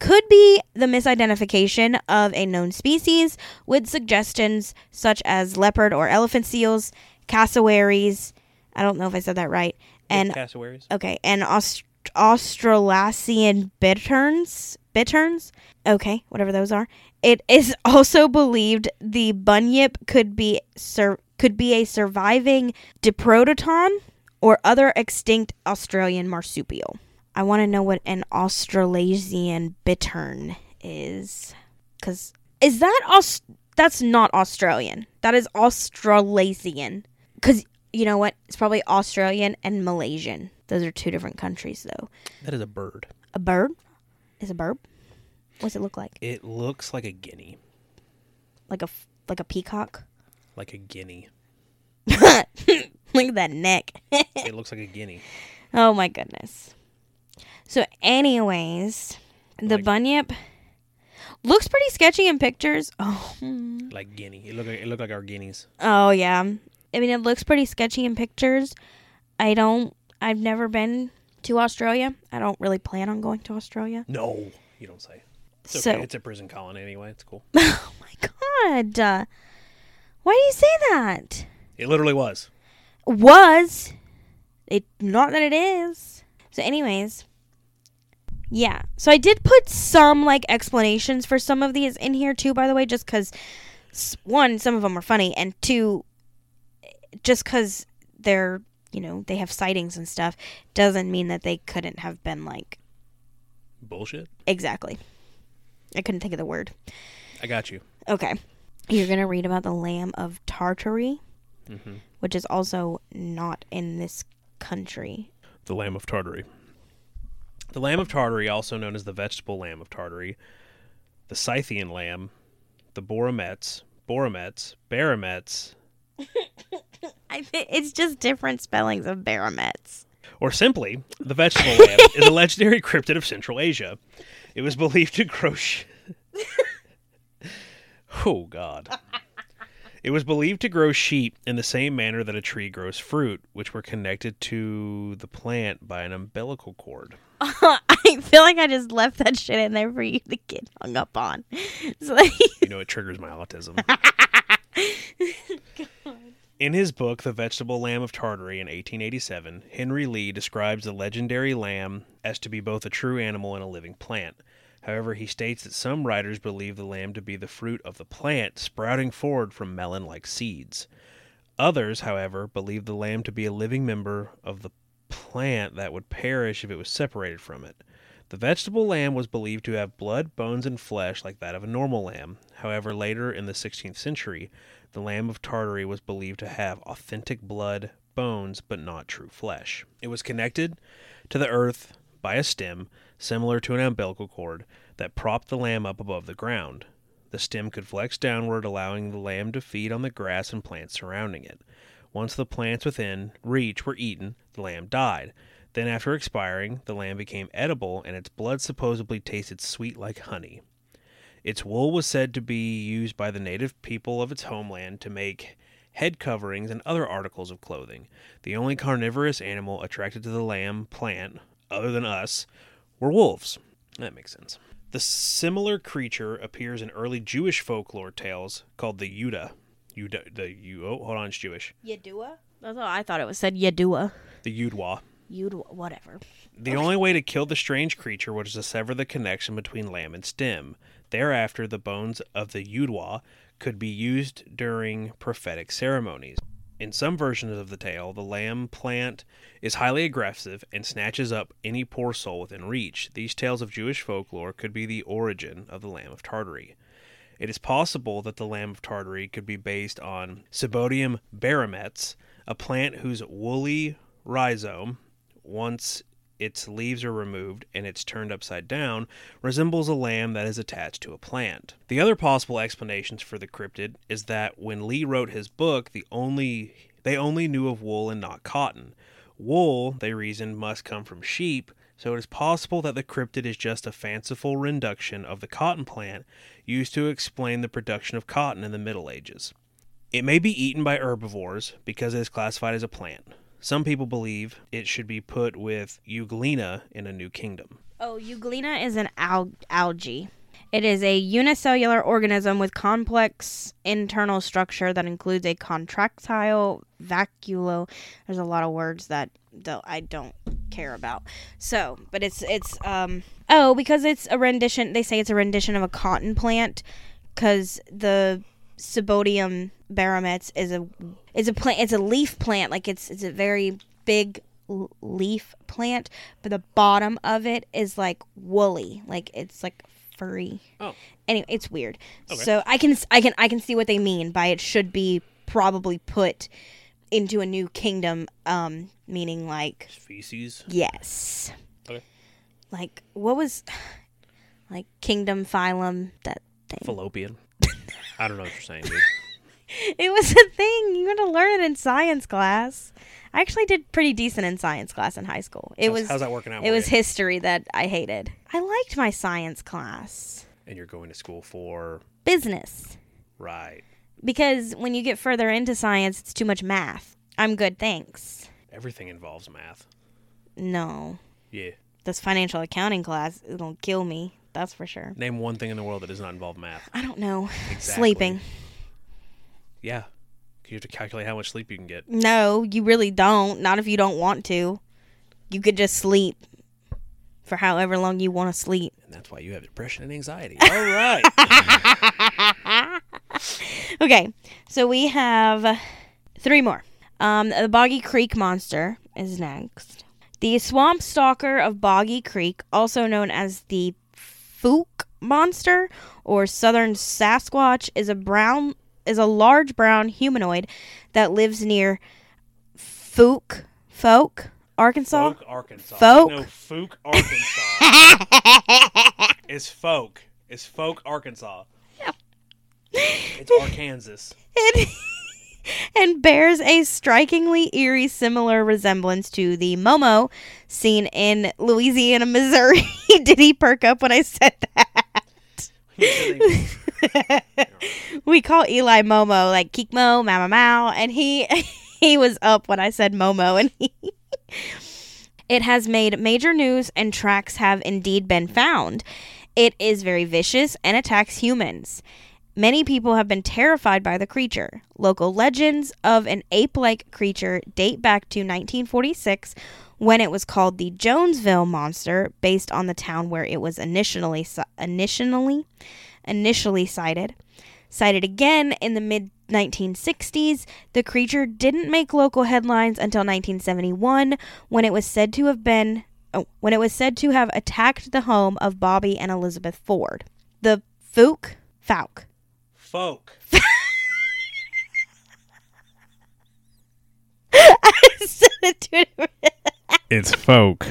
Speaker 2: could be the misidentification of a known species with suggestions such as leopard or elephant seals, cassowaries, I don't know if I said that right, and
Speaker 3: cassowaries.
Speaker 2: okay, and Aust- Australasian bitterns, bitterns, okay, whatever those are. It is (laughs) also believed the bunyip could be sur- could be a surviving Diprotodon or other extinct Australian marsupial. I want to know what an Australasian bittern is, because is that Aus- That's not Australian. That is Australasian. Because you know what? It's probably Australian and Malaysian. Those are two different countries, though.
Speaker 3: That is a bird.
Speaker 2: A bird is a bird. What's it look like?
Speaker 3: It looks like a guinea.
Speaker 2: Like a like a peacock.
Speaker 3: Like a guinea. (laughs) (laughs)
Speaker 2: Look at that neck.
Speaker 3: It looks like a guinea. (laughs)
Speaker 2: oh my goodness. So, anyways, the
Speaker 3: Like-
Speaker 2: bunyip looks pretty sketchy in pictures. (laughs) Oh.
Speaker 3: Like guinea. It looked like it looked like our guineas.
Speaker 2: oh yeah. I mean, it looks pretty sketchy in pictures. I don't. I've never been to Australia. I don't really plan on going to Australia.
Speaker 3: No, you don't say. It's
Speaker 2: So-
Speaker 3: It's a prison colony anyway. It's cool.
Speaker 2: Oh my god. Uh, why do you say that?
Speaker 3: It literally was.
Speaker 2: Was. It not that it is. So anyways, Yeah. So I did put some like explanations for some of these in here too, by the way, just because one, some of them are funny, and two, just because they're you know they have sightings and stuff doesn't mean that they couldn't have been like
Speaker 3: Bullshit.
Speaker 2: exactly. I couldn't think of the word.
Speaker 3: I got you.
Speaker 2: Okay. You're gonna read about the Lamb of Tartary,
Speaker 3: hmm
Speaker 2: which is also not in this country.
Speaker 3: The lamb of Tartary. The lamb of Tartary, also known as the vegetable lamb of Tartary, the Scythian lamb, the Boromets, Boromets,
Speaker 2: think (laughs) it's just different spellings of baramets.
Speaker 3: or simply the vegetable lamb, is a legendary (laughs) cryptid of Central Asia. It was believed to grow. Sh- (laughs) oh God. It was believed to grow sheep in the same manner that a tree grows fruit, which were connected to the plant by an umbilical cord. (laughs)
Speaker 2: I feel like I just left that shit in there for you to get hung up on. (laughs)
Speaker 3: You know, it triggers my autism. (laughs) In his book, The Vegetable Lamb of Tartary in 1887, Henry Lee describes the legendary lamb as to be both a true animal and a living plant. However, he states that some writers believe the lamb to be the fruit of the plant sprouting forward from melon like seeds. Others, however, believe the lamb to be a living member of the plant that would perish if it was separated from it. The vegetable lamb was believed to have blood, bones, and flesh like that of a normal lamb. However, later in the 16th century, the lamb of Tartary was believed to have authentic blood, bones, but not true flesh. It was connected to the earth by a stem, similar to an umbilical cord, that propped the lamb up above the ground. The stem could flex downward, allowing the lamb to feed on the grass and plants surrounding it. Once the plants within reach were eaten, the lamb died. Then, after expiring, the lamb became edible, and its blood supposedly tasted sweet like honey. Its wool was said to be used by the native people of its homeland to make head coverings and other articles of clothing. The only carnivorous animal attracted to the lamb plant, other than us, were wolves. That makes sense. The similar creature appears in early Jewish folklore tales called the Yuda. Yuda the you oh hold on, it's Jewish.
Speaker 2: Yadua? That's all I thought it was said Yadua.
Speaker 3: The Yudwa.
Speaker 2: You'd whatever.
Speaker 3: The only way to kill the strange creature was to sever the connection between lamb and stem. Thereafter, the bones of the Yudwa could be used during prophetic ceremonies. In some versions of the tale, the lamb plant is highly aggressive and snatches up any poor soul within reach. These tales of Jewish folklore could be the origin of the Lamb of Tartary. It is possible that the Lamb of Tartary could be based on Cibotium barometz, a plant whose woolly rhizome, once its leaves are removed and it's turned upside down, resembles a lamb that is attached to a plant. The other possible explanations for the cryptid is that when Lee wrote his book, the only they only knew of wool and not cotton. Wool, they reasoned, must come from sheep, so it is possible that the cryptid is just a fanciful reduction of the cotton plant used to explain the production of cotton in the Middle Ages. It may be eaten by herbivores because it is classified as a plant. Some people believe it should be put with Euglena in a new kingdom.
Speaker 2: Oh, Euglena is an al- algae. It is a unicellular organism with complex internal structure that includes a contractile vacuole. There's a lot of words that I don't care about. So, but it's it's um oh because it's a rendition. They say it's a rendition of a cotton plant because the Cibotium barometz is a is a plant. It's a leaf plant. Like it's it's a very big leaf plant, but the bottom of it is like woolly, like it's like furry.
Speaker 3: Oh.
Speaker 2: Anyway, it's weird.
Speaker 3: Okay.
Speaker 2: So I can I can I can see what they mean by it should be probably put into a new kingdom um meaning like
Speaker 3: Species.
Speaker 2: yes.
Speaker 3: Okay.
Speaker 2: Like what was (sighs) like kingdom phylum that thing.
Speaker 3: Fallopian. I don't know what you're saying, dude. (laughs)
Speaker 2: It was a thing. You had to learn it in science class. I actually did pretty decent in science class in high school. It
Speaker 3: How's-
Speaker 2: was
Speaker 3: how's that working out?
Speaker 2: it was
Speaker 3: you?
Speaker 2: history that I hated. I liked my science class.
Speaker 3: and you're going to school for
Speaker 2: Business.
Speaker 3: right.
Speaker 2: Because when you get further into science, it's too much math. I'm good, thanks.
Speaker 3: Everything involves math.
Speaker 2: No.
Speaker 3: Yeah.
Speaker 2: This financial accounting class it'll kill me. That's for sure.
Speaker 3: Name one thing in the world that does not involve math.
Speaker 2: I don't know.
Speaker 3: Exactly.
Speaker 2: Sleeping.
Speaker 3: Yeah. 'Cause You have to calculate how much sleep you can get.
Speaker 2: No, you really don't. Not if you don't want to. You could just sleep. for however long you want to sleep.
Speaker 3: And that's why you have depression and anxiety. All right. (laughs)
Speaker 2: Okay, so we have three more. Um, the Boggy Creek Monster is next. The Swamp Stalker of Boggy Creek, also known as the Fook Monster or Southern Sasquatch, is a brown is a large brown humanoid that lives near Fook, Folk, Arkansas.
Speaker 3: Folk, Arkansas.
Speaker 2: Folk?
Speaker 3: No, Fook, Arkansas. (laughs) it's Folk. It's Folk, Arkansas. It's Arkansas. (laughs) (laughs)
Speaker 2: and bears a strikingly eerie similar resemblance to the Momo seen in Louisiana, (laughs) Missouri. Did he perk up when I said that? (laughs) we call Eli Momo, like Kikmo, Mama Mao, and he he was up when I said Momo, and he. It has made major news, and tracks have indeed been found. It is very vicious and attacks humans. Many people have been terrified by the creature. Local legends of an ape like creature date back to 1946 when it was called the Jonesville Monster, based on the town where it was initially, initially, initially sighted. Cited again in the mid 1960s, the creature didn't make local headlines until 1971 when it was said to have been oh, when it was said to have attacked the home of Bobby and Elizabeth Ford. The Fook Fauk
Speaker 3: Folk. (laughs)
Speaker 2: I said it to
Speaker 1: It's folk.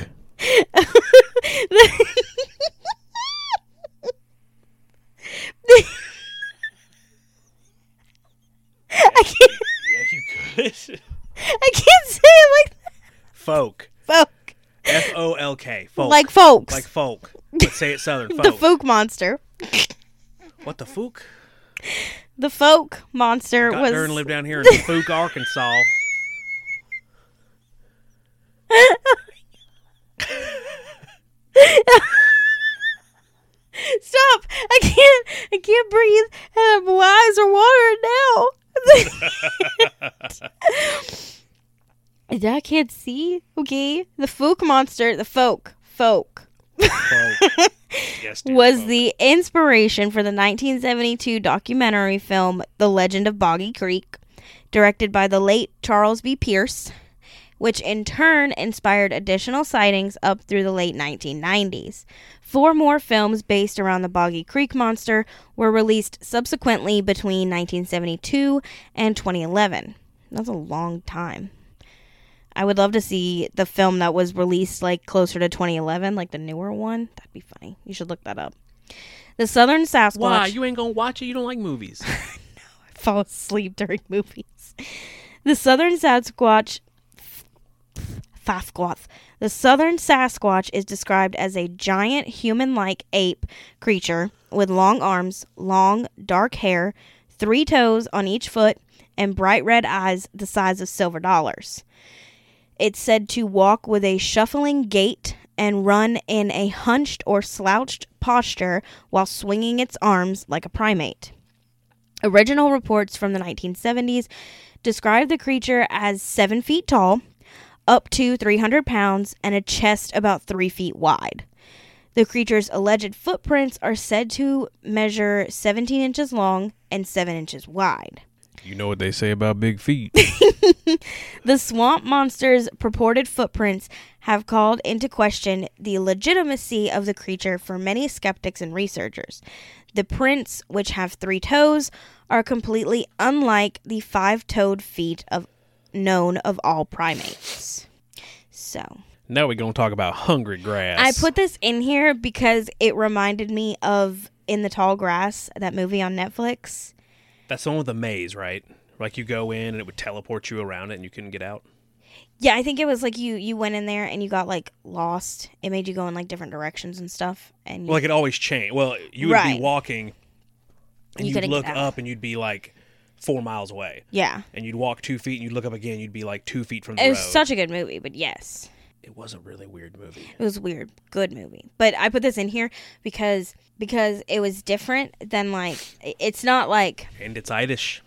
Speaker 2: I can't,
Speaker 3: Yeah, you could.
Speaker 2: I can't say it like
Speaker 3: Folk.
Speaker 2: folk.
Speaker 3: F O L K. Folk.
Speaker 2: Like folks.
Speaker 3: Like folk. Let's say it southern. Folk.
Speaker 2: The
Speaker 3: Folk.
Speaker 2: Fook monster.
Speaker 3: what the fook? (laughs)
Speaker 2: The folk monster
Speaker 3: Got
Speaker 2: was
Speaker 3: and lived down here in (laughs) Fook, Arkansas.
Speaker 2: Stop! I can't. I can't breathe. And my eyes are watering now. I can't see. Okay, the folk monster, the folk, folk,
Speaker 3: Folk. (laughs) yes, dear
Speaker 2: was the inspiration for the 1972 documentary film The Legend of Boggy Creek, directed by the late Charles B. Pierce, which in turn inspired additional sightings up through the late 1990s. Four more films based around the Boggy Creek monster were released subsequently between 1972 and 2011. That's a long time. I would love to see the film that was released like closer to 2011, like the newer one. That'd be funny. You should look that up. The Southern Sasquatch.
Speaker 3: Why? You ain't gonna watch it? You don't like movies. (laughs)
Speaker 2: No, I fall asleep during (laughs) movies. The Southern Sasquatch. Sasquatch. The Southern Sasquatch is described as a giant human like ape creature with long arms, long, dark hair, three toes on each foot, and bright red eyes the size of silver dollars. It's said to walk with a shuffling gait and run in a hunched or slouched posture while swinging its arms like a primate. Original reports from the 1970s describe the creature as seven feet tall, up to 300 pounds, and a chest about three feet wide. The creature's alleged footprints are said to measure 17 inches long and 7 inches wide.
Speaker 1: You know what they say about big feet. (laughs)
Speaker 2: The swamp monster's purported footprints have called into question the legitimacy of the creature for many skeptics and researchers. The prints, which have three toes, are completely unlike the five toed feet of known of all primates. So
Speaker 3: now we're gonna talk about hungry grass.
Speaker 2: I put this in here because it reminded me of In the Tall Grass, that movie on Netflix.
Speaker 3: That's the one with the maze, right? Like you go in and it would teleport you around it and you couldn't get out.
Speaker 2: Yeah, I think it was like you you went in there and you got like lost. It made you go in like different directions and stuff. And you,
Speaker 3: Well, like it always changed. Well, you would
Speaker 2: Right.
Speaker 3: be walking and
Speaker 2: You
Speaker 3: you would
Speaker 2: couldn't
Speaker 3: look
Speaker 2: get out.
Speaker 3: up and you'd be like four miles away.
Speaker 2: yeah,
Speaker 3: And you'd walk two feet and you'd look up again, you'd be like two feet from the
Speaker 2: it was
Speaker 3: road.
Speaker 2: such a good movie. But yes,
Speaker 3: it was a really weird movie.
Speaker 2: it was weird, good movie. But I put this in here because because it was different than like it's not like (laughs)
Speaker 3: And it's Irish.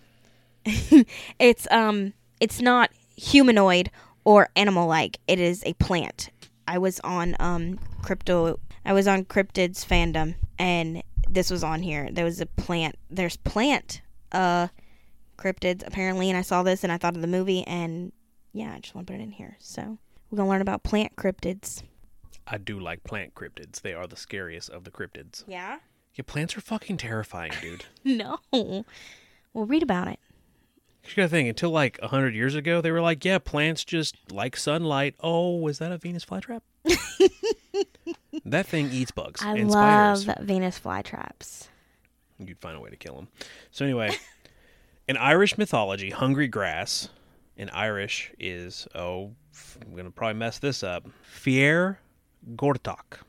Speaker 2: it's um it's not humanoid or animal like. It is a plant. I was on um crypto. I was on cryptids fandom, and this was on here. There was a plant. There's plant uh cryptids apparently, and I saw this and I thought of the movie, and yeah, I just want to put it in here. So we're gonna learn about plant cryptids.
Speaker 3: I do like plant cryptids. They are the scariest of the cryptids.
Speaker 2: Yeah.
Speaker 3: Yeah, plants are fucking terrifying, dude. (laughs)
Speaker 2: No. Well, read about it.
Speaker 3: You gotta think, until like a hundred years ago, they were like, yeah, plants just like sunlight. Oh, is that a Venus flytrap? (laughs) that thing eats bugs
Speaker 2: I
Speaker 3: and
Speaker 2: love
Speaker 3: spiders.
Speaker 2: Venus flytraps.
Speaker 3: You'd find a way to kill them. So anyway, (laughs) in Irish mythology, hungry grass in Irish is oh, I'm gonna probably mess this up. Fier gortok.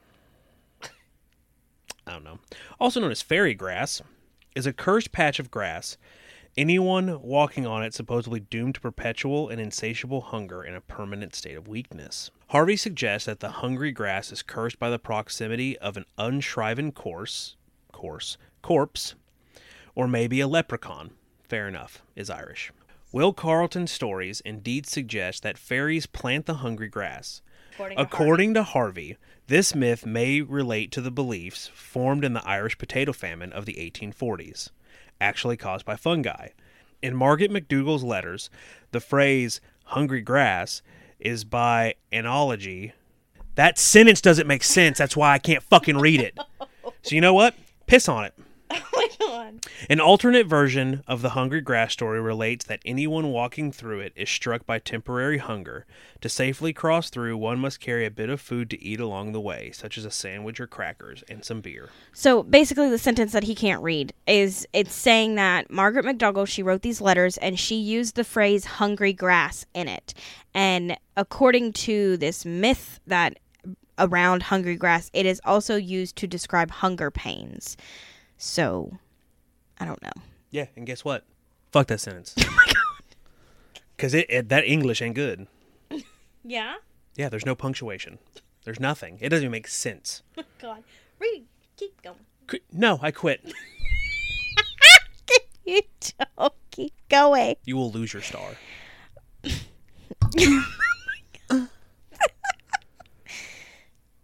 Speaker 3: I don't know. Also known as fairy grass, is a cursed patch of grass. Anyone walking on it supposedly doomed to perpetual and insatiable hunger in a permanent state of weakness. Harvey suggests that the hungry grass is cursed by the proximity of an unshriven corse, corse, corpse, or maybe a leprechaun. Fair enough, is Irish. Will Carleton's stories indeed suggest that fairies plant the hungry grass. According to Harvey, this myth may relate to the beliefs formed in the Irish potato famine of the 1840s, actually caused by fungi. In Margaret McDougall's letters, the phrase hungry grass is by analogy. That sentence doesn't make sense. That's why I can't fucking read it. (laughs) So you know what? Piss on it. (laughs)
Speaker 2: Oh my god.
Speaker 3: An alternate version of the hungry grass story relates that anyone walking through it is struck by temporary hunger. To safely cross through, one must carry a bit of food to eat along the way, such as a sandwich or crackers and some beer.
Speaker 2: So basically, the sentence that he can't read is it's saying that Margaret McDougall she wrote these letters and she used the phrase "hungry grass" in it, and according to this myth that around hungry grass, it is also used to describe hunger pains. So, I don't know.
Speaker 3: Yeah, and guess what? Fuck that sentence. (laughs) Oh my god. Because it, it that English ain't good. (laughs)
Speaker 2: Yeah.
Speaker 3: Yeah, there's no punctuation. There's nothing. It doesn't even make sense. (laughs)
Speaker 2: Oh god, read. Keep going.
Speaker 3: Qu- No, I quit.
Speaker 2: You don't keep going.
Speaker 3: You will lose your star.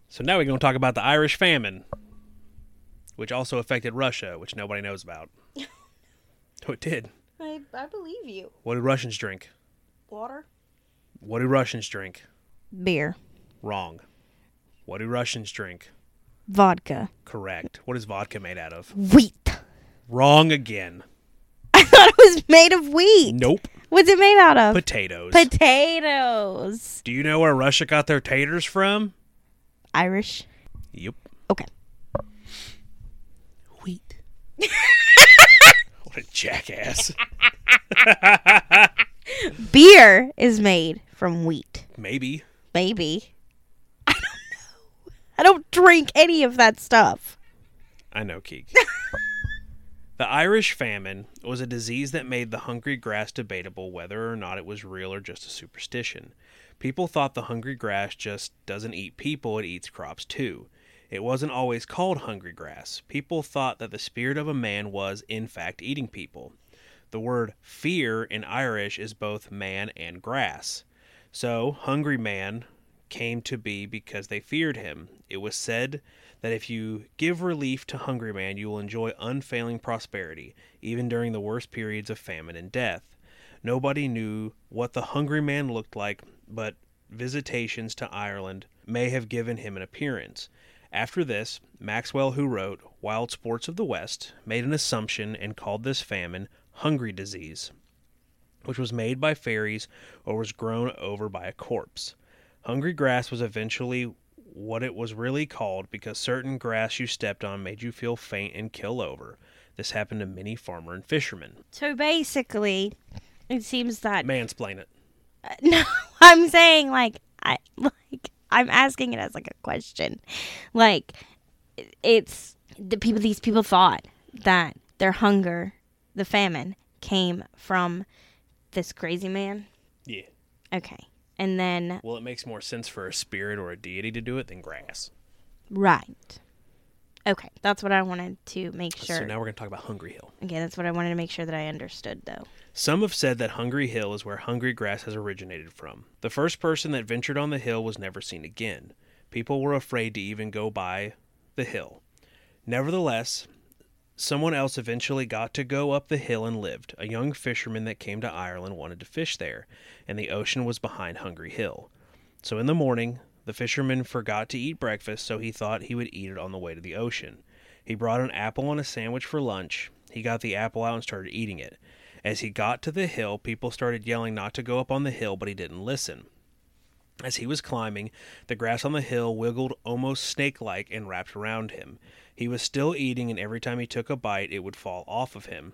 Speaker 3: so now we're going to talk about the Irish famine, which also affected Russia, which nobody knows about. (laughs) Oh, it did.
Speaker 2: I, I believe you.
Speaker 3: What do Russians drink?
Speaker 2: Water.
Speaker 3: What do Russians drink?
Speaker 2: Beer.
Speaker 3: Wrong. What do Russians drink?
Speaker 2: Vodka.
Speaker 3: Correct. What is vodka made out of?
Speaker 2: Wheat.
Speaker 3: Wrong again. (laughs)
Speaker 2: I thought it was made of wheat.
Speaker 3: Nope.
Speaker 2: What's it made out of?
Speaker 3: Potatoes.
Speaker 2: Potatoes.
Speaker 3: do you know where Russia got their taters from?
Speaker 2: Irish.
Speaker 3: Yep.
Speaker 2: Okay. (laughs)
Speaker 3: What a jackass. (laughs)
Speaker 2: Beer is made from wheat.
Speaker 3: Maybe.
Speaker 2: Maybe. I don't know. I don't drink any of that stuff.
Speaker 3: I know, Keek. (laughs) the Irish famine was a disease that made the hungry grass debatable whether or not it was real or just a superstition. People thought the hungry grass just doesn't eat people, it eats crops too. It wasn't always called hungry grass. People thought that the spirit of a man was, in fact, eating people. The word fear in Irish is both man and grass. So, hungry man came to be because they feared him. It was said that if you give relief to hungry man, you will enjoy unfailing prosperity, even during the worst periods of famine and death. Nobody knew what the hungry man looked like, but visitations to Ireland may have given him an appearance. After this, Maxwell, who wrote Wild Sports of the West, made an assumption and called this famine hungry disease, which was made by fairies or was grown over by a corpse. Hungry grass was eventually what it was really called because certain grass you stepped on made you feel faint and kill over. This happened to many farmer and fishermen.
Speaker 2: So basically, it seems that
Speaker 3: Mansplain it. (laughs)
Speaker 2: no, I'm saying like I like I'm asking it as like a question. Like it's the people these people thought that their hunger, the famine came from this crazy man.
Speaker 3: Yeah.
Speaker 2: Okay. And then
Speaker 3: Well, it makes more sense for a spirit or a deity to do it than grass.
Speaker 2: right. Okay, that's what I wanted to make sure.
Speaker 3: So now we're going to talk about Hungry Hill.
Speaker 2: okay, that's what I wanted to make sure that I understood, though.
Speaker 3: Some have said that Hungry Hill is where hungry grass has originated from. The first person that ventured on the hill was never seen again. People were afraid to even go by the hill. Nevertheless, someone else eventually got to go up the hill and lived. A young fisherman that came to Ireland wanted to fish there, and the ocean was behind Hungry Hill. So in the morning, the fisherman forgot to eat breakfast, so he thought he would eat it on the way to the ocean. He brought an apple and a sandwich for lunch. He got the apple out and started eating it. As he got to the hill, people started yelling not to go up on the hill, but he didn't listen. As he was climbing, the grass on the hill wiggled almost snake like and wrapped around him. He was still eating, and every time he took a bite, it would fall off of him.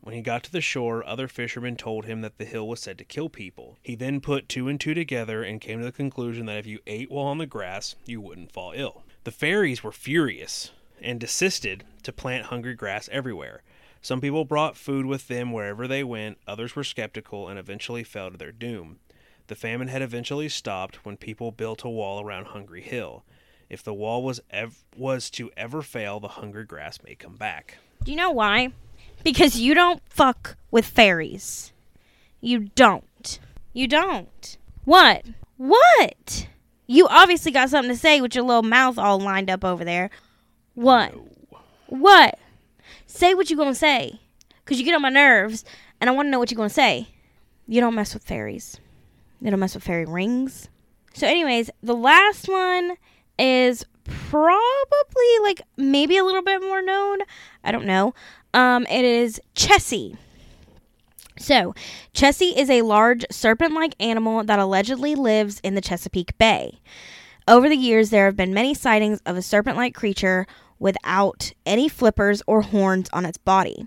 Speaker 3: When he got to the shore, other fishermen told him that the hill was said to kill people. He then put two and two together and came to the conclusion that if you ate while on the grass, you wouldn't fall ill. The fairies were furious and desisted to plant hungry grass everywhere. Some people brought food with them wherever they went, others were skeptical and eventually fell to their doom. The famine had eventually stopped when people built a wall around Hungry Hill. If the wall was ev- was to ever fail, the hungry grass may come back.
Speaker 2: Do you know why? Because you don't fuck with fairies. You don't. You don't. What? What? You obviously got something to say with your little mouth all lined up over there. What? What? Say what you're gonna say. Cause you get on my nerves and I wanna know what you're gonna say. You don't mess with fairies. You don't mess with fairy rings. So anyways, the last one is probably like maybe a little bit more known. I don't know. Um, it is Chessie. So, Chessie is a large serpent like animal that allegedly lives in the Chesapeake Bay. Over the years, there have been many sightings of a serpent like creature without any flippers or horns on its body.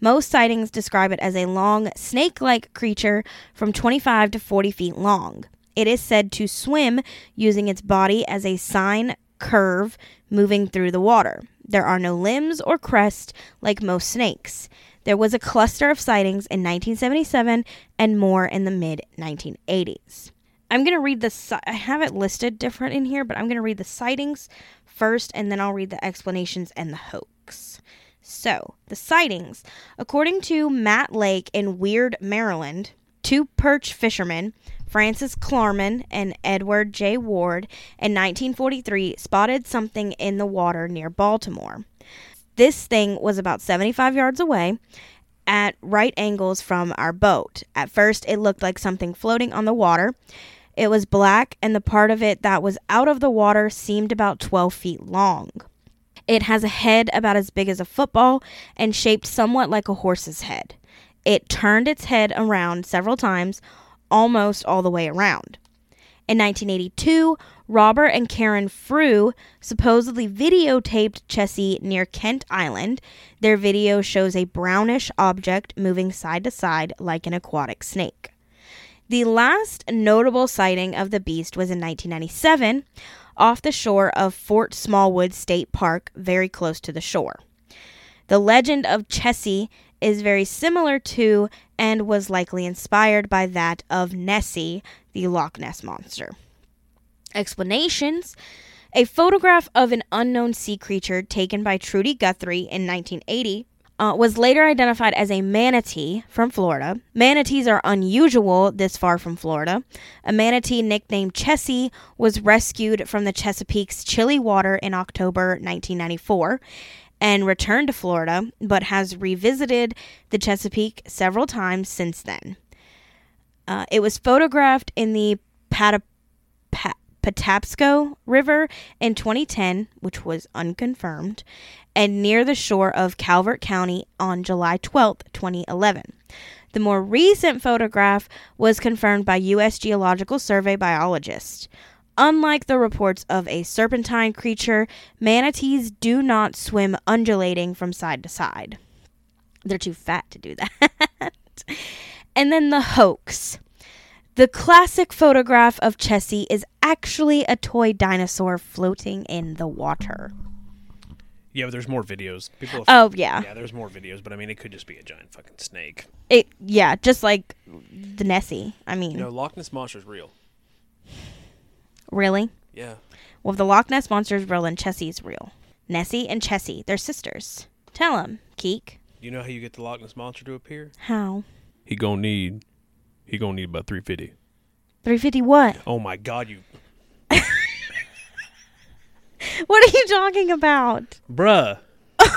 Speaker 2: Most sightings describe it as a long, snake like creature from 25 to 40 feet long. It is said to swim using its body as a sine curve moving through the water. There are no limbs or crest like most snakes. There was a cluster of sightings in 1977 and more in the mid 1980s. I'm going to read the I have it listed different in here, but I'm going to read the sightings first and then I'll read the explanations and the hoax. So, the sightings. According to Matt Lake in Weird, Maryland, two perch fishermen, Francis Klarman and Edward J. Ward, in 1943 spotted something in the water near Baltimore. This thing was about 75 yards away at right angles from our boat. At first, it looked like something floating on the water. It was black, and the part of it that was out of the water seemed about 12 feet long. It has a head about as big as a football and shaped somewhat like a horse's head. It turned its head around several times, almost all the way around. In 1982, Robert and Karen Frew supposedly videotaped Chessie near Kent Island. Their video shows a brownish object moving side to side like an aquatic snake. The last notable sighting of the beast was in 1997 off the shore of Fort Smallwood State Park, very close to the shore. The legend of Chessie is very similar to and was likely inspired by that of Nessie, the Loch Ness monster. Explanations A photograph of an unknown sea creature taken by Trudy Guthrie in 1980 uh, was later identified as a manatee from Florida. Manatees are unusual this far from Florida. A manatee nicknamed Chessie was rescued from the Chesapeake's chilly water in October 1994 and returned to Florida, but has revisited the Chesapeake several times since then. Uh, it was photographed in the Patap- Pa- Patapsco River in 2010, which was unconfirmed, and near the shore of Calvert County on July 12, 2011. The more recent photograph was confirmed by U.S. Geological Survey biologists. Unlike the reports of a serpentine creature, manatees do not swim undulating from side to side. They're too fat to do (laughs) that. and then the hoax. The classic photograph of Chessie is actually a toy dinosaur floating in the water.
Speaker 3: Yeah, but there's more videos. People have,
Speaker 2: Oh yeah.
Speaker 3: yeah, there's more videos, but I mean, it could just be a giant fucking snake.
Speaker 2: It yeah, just like the Nessie. I mean,
Speaker 3: You know, Loch Ness monster's real.
Speaker 2: Really?
Speaker 3: Yeah.
Speaker 2: Well, if the Loch Ness monster is real, then Chessie's real. Nessie and Chessie. They're sisters. Tell them, Keek.
Speaker 3: You know how you get the Loch Ness monster to appear?
Speaker 2: How?
Speaker 1: He gonna need. He gonna need about three fifty.
Speaker 2: 350 what?
Speaker 3: Oh my god, you (laughs)
Speaker 2: What are you talking about?
Speaker 3: bruh. (laughs)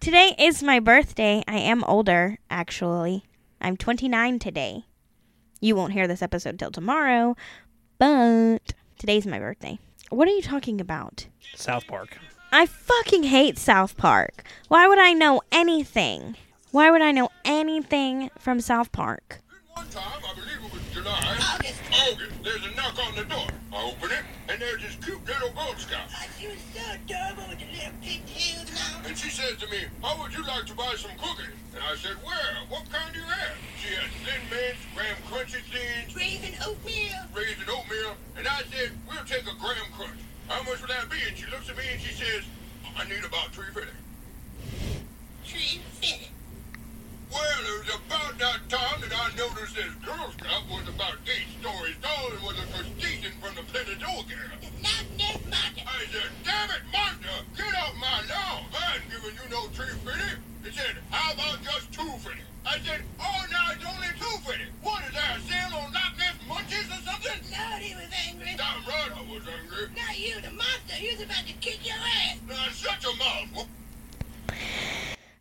Speaker 2: Today is my birthday. I am older, actually. I'm 29 today. You won't hear this episode till tomorrow, but today's my birthday. What are you talking about?
Speaker 3: South Park.
Speaker 2: I fucking hate South Park. Why would I know anything? Why would I know anything from South Park?
Speaker 4: One time, I believe it was July, August. August, there's a knock on the door. I open it, and there's this cute little Girl Scout.
Speaker 5: Oh, she was so adorable with the little pigtails and.
Speaker 4: And she says to me, how would you like to buy some cookies? And I said, well, what kind do you have? She had Thin Mints, Graham Crunchy thin,
Speaker 5: Raisin Oatmeal.
Speaker 4: Raisin Oatmeal. And I said, we'll take a Graham Crunch. How much would that be? And she looks at me and she says, I need about
Speaker 5: 350 350
Speaker 4: well, it was about that time that I noticed this Girl Scout was about eight stories tall and was a crustacean from the Pentateuch.
Speaker 5: The Loch Ness Monster.
Speaker 4: I said, damn it, Martha, get off my lawn. I ain't giving you no tree fitty. He said, how about just two fitty? I said, oh, now it's only two fitty. What is that, sale on Loch Ness munchies or something?
Speaker 5: Lord, he was angry.
Speaker 4: Damn right I was angry.
Speaker 5: Not you, the monster. He was about to kick your ass.
Speaker 4: Now, shut your mouth.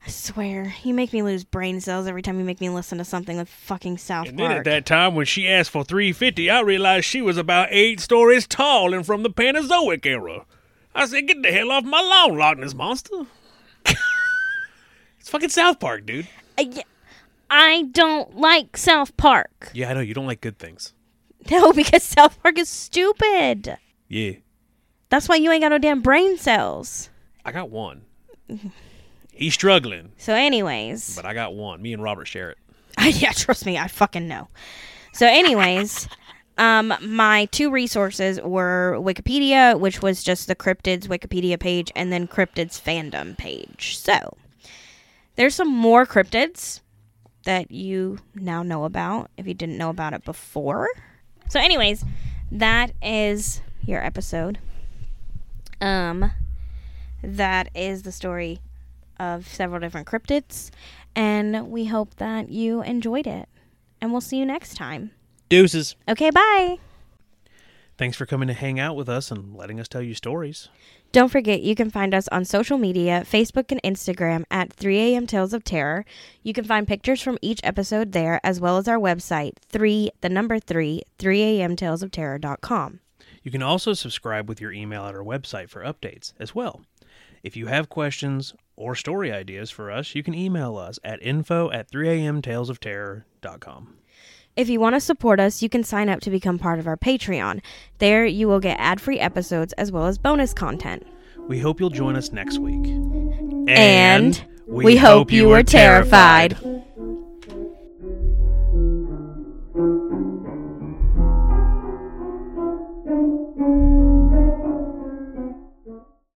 Speaker 2: I swear, you make me lose brain cells every time you make me listen to something with fucking South Park.
Speaker 3: And then at that time when she asked for 350, I realized she was about eight stories tall and from the Panozoic era. I said, get the hell off my lawn, Loch Ness monster. (laughs) it's fucking South Park, dude.
Speaker 2: I, Uh, I don't like South Park.
Speaker 3: Yeah, I know you don't like good things.
Speaker 2: No, (laughs) because South Park is stupid.
Speaker 3: Yeah,
Speaker 2: That's why you ain't got no damn brain cells.
Speaker 3: I got one. (laughs) He's struggling,
Speaker 2: So, anyways,
Speaker 3: but I got one. Me and Robert share it. (laughs)
Speaker 2: yeah, trust me, I fucking know. So, anyways, (laughs) um, my two resources were Wikipedia, which was just the cryptids Wikipedia page, and then cryptids fandom page. So, there's some more cryptids that you now know about if you didn't know about it before. So, anyways, that is your episode. Um, that is the story of several different cryptids, and we hope that you enjoyed it. And we'll see you next time.
Speaker 3: Deuces.
Speaker 2: Okay, bye.
Speaker 3: Thanks for coming to hang out with us and letting us tell you stories.
Speaker 2: Don't forget, you can find us on social media Facebook and Instagram at 3am Tales of Terror. You can find pictures from each episode there, as well as our website, 3, the number 3, 3amtalesofterror.com.
Speaker 3: You can also subscribe with your email at our website for updates as well. If you have questions or story ideas for us, you can email us at info at 3amtalesofterror.com.
Speaker 2: If you want to support us, you can sign up to become part of our Patreon. There, you will get ad free episodes as well as bonus content.
Speaker 3: We hope you'll join us next week.
Speaker 2: And we hope you were terrified.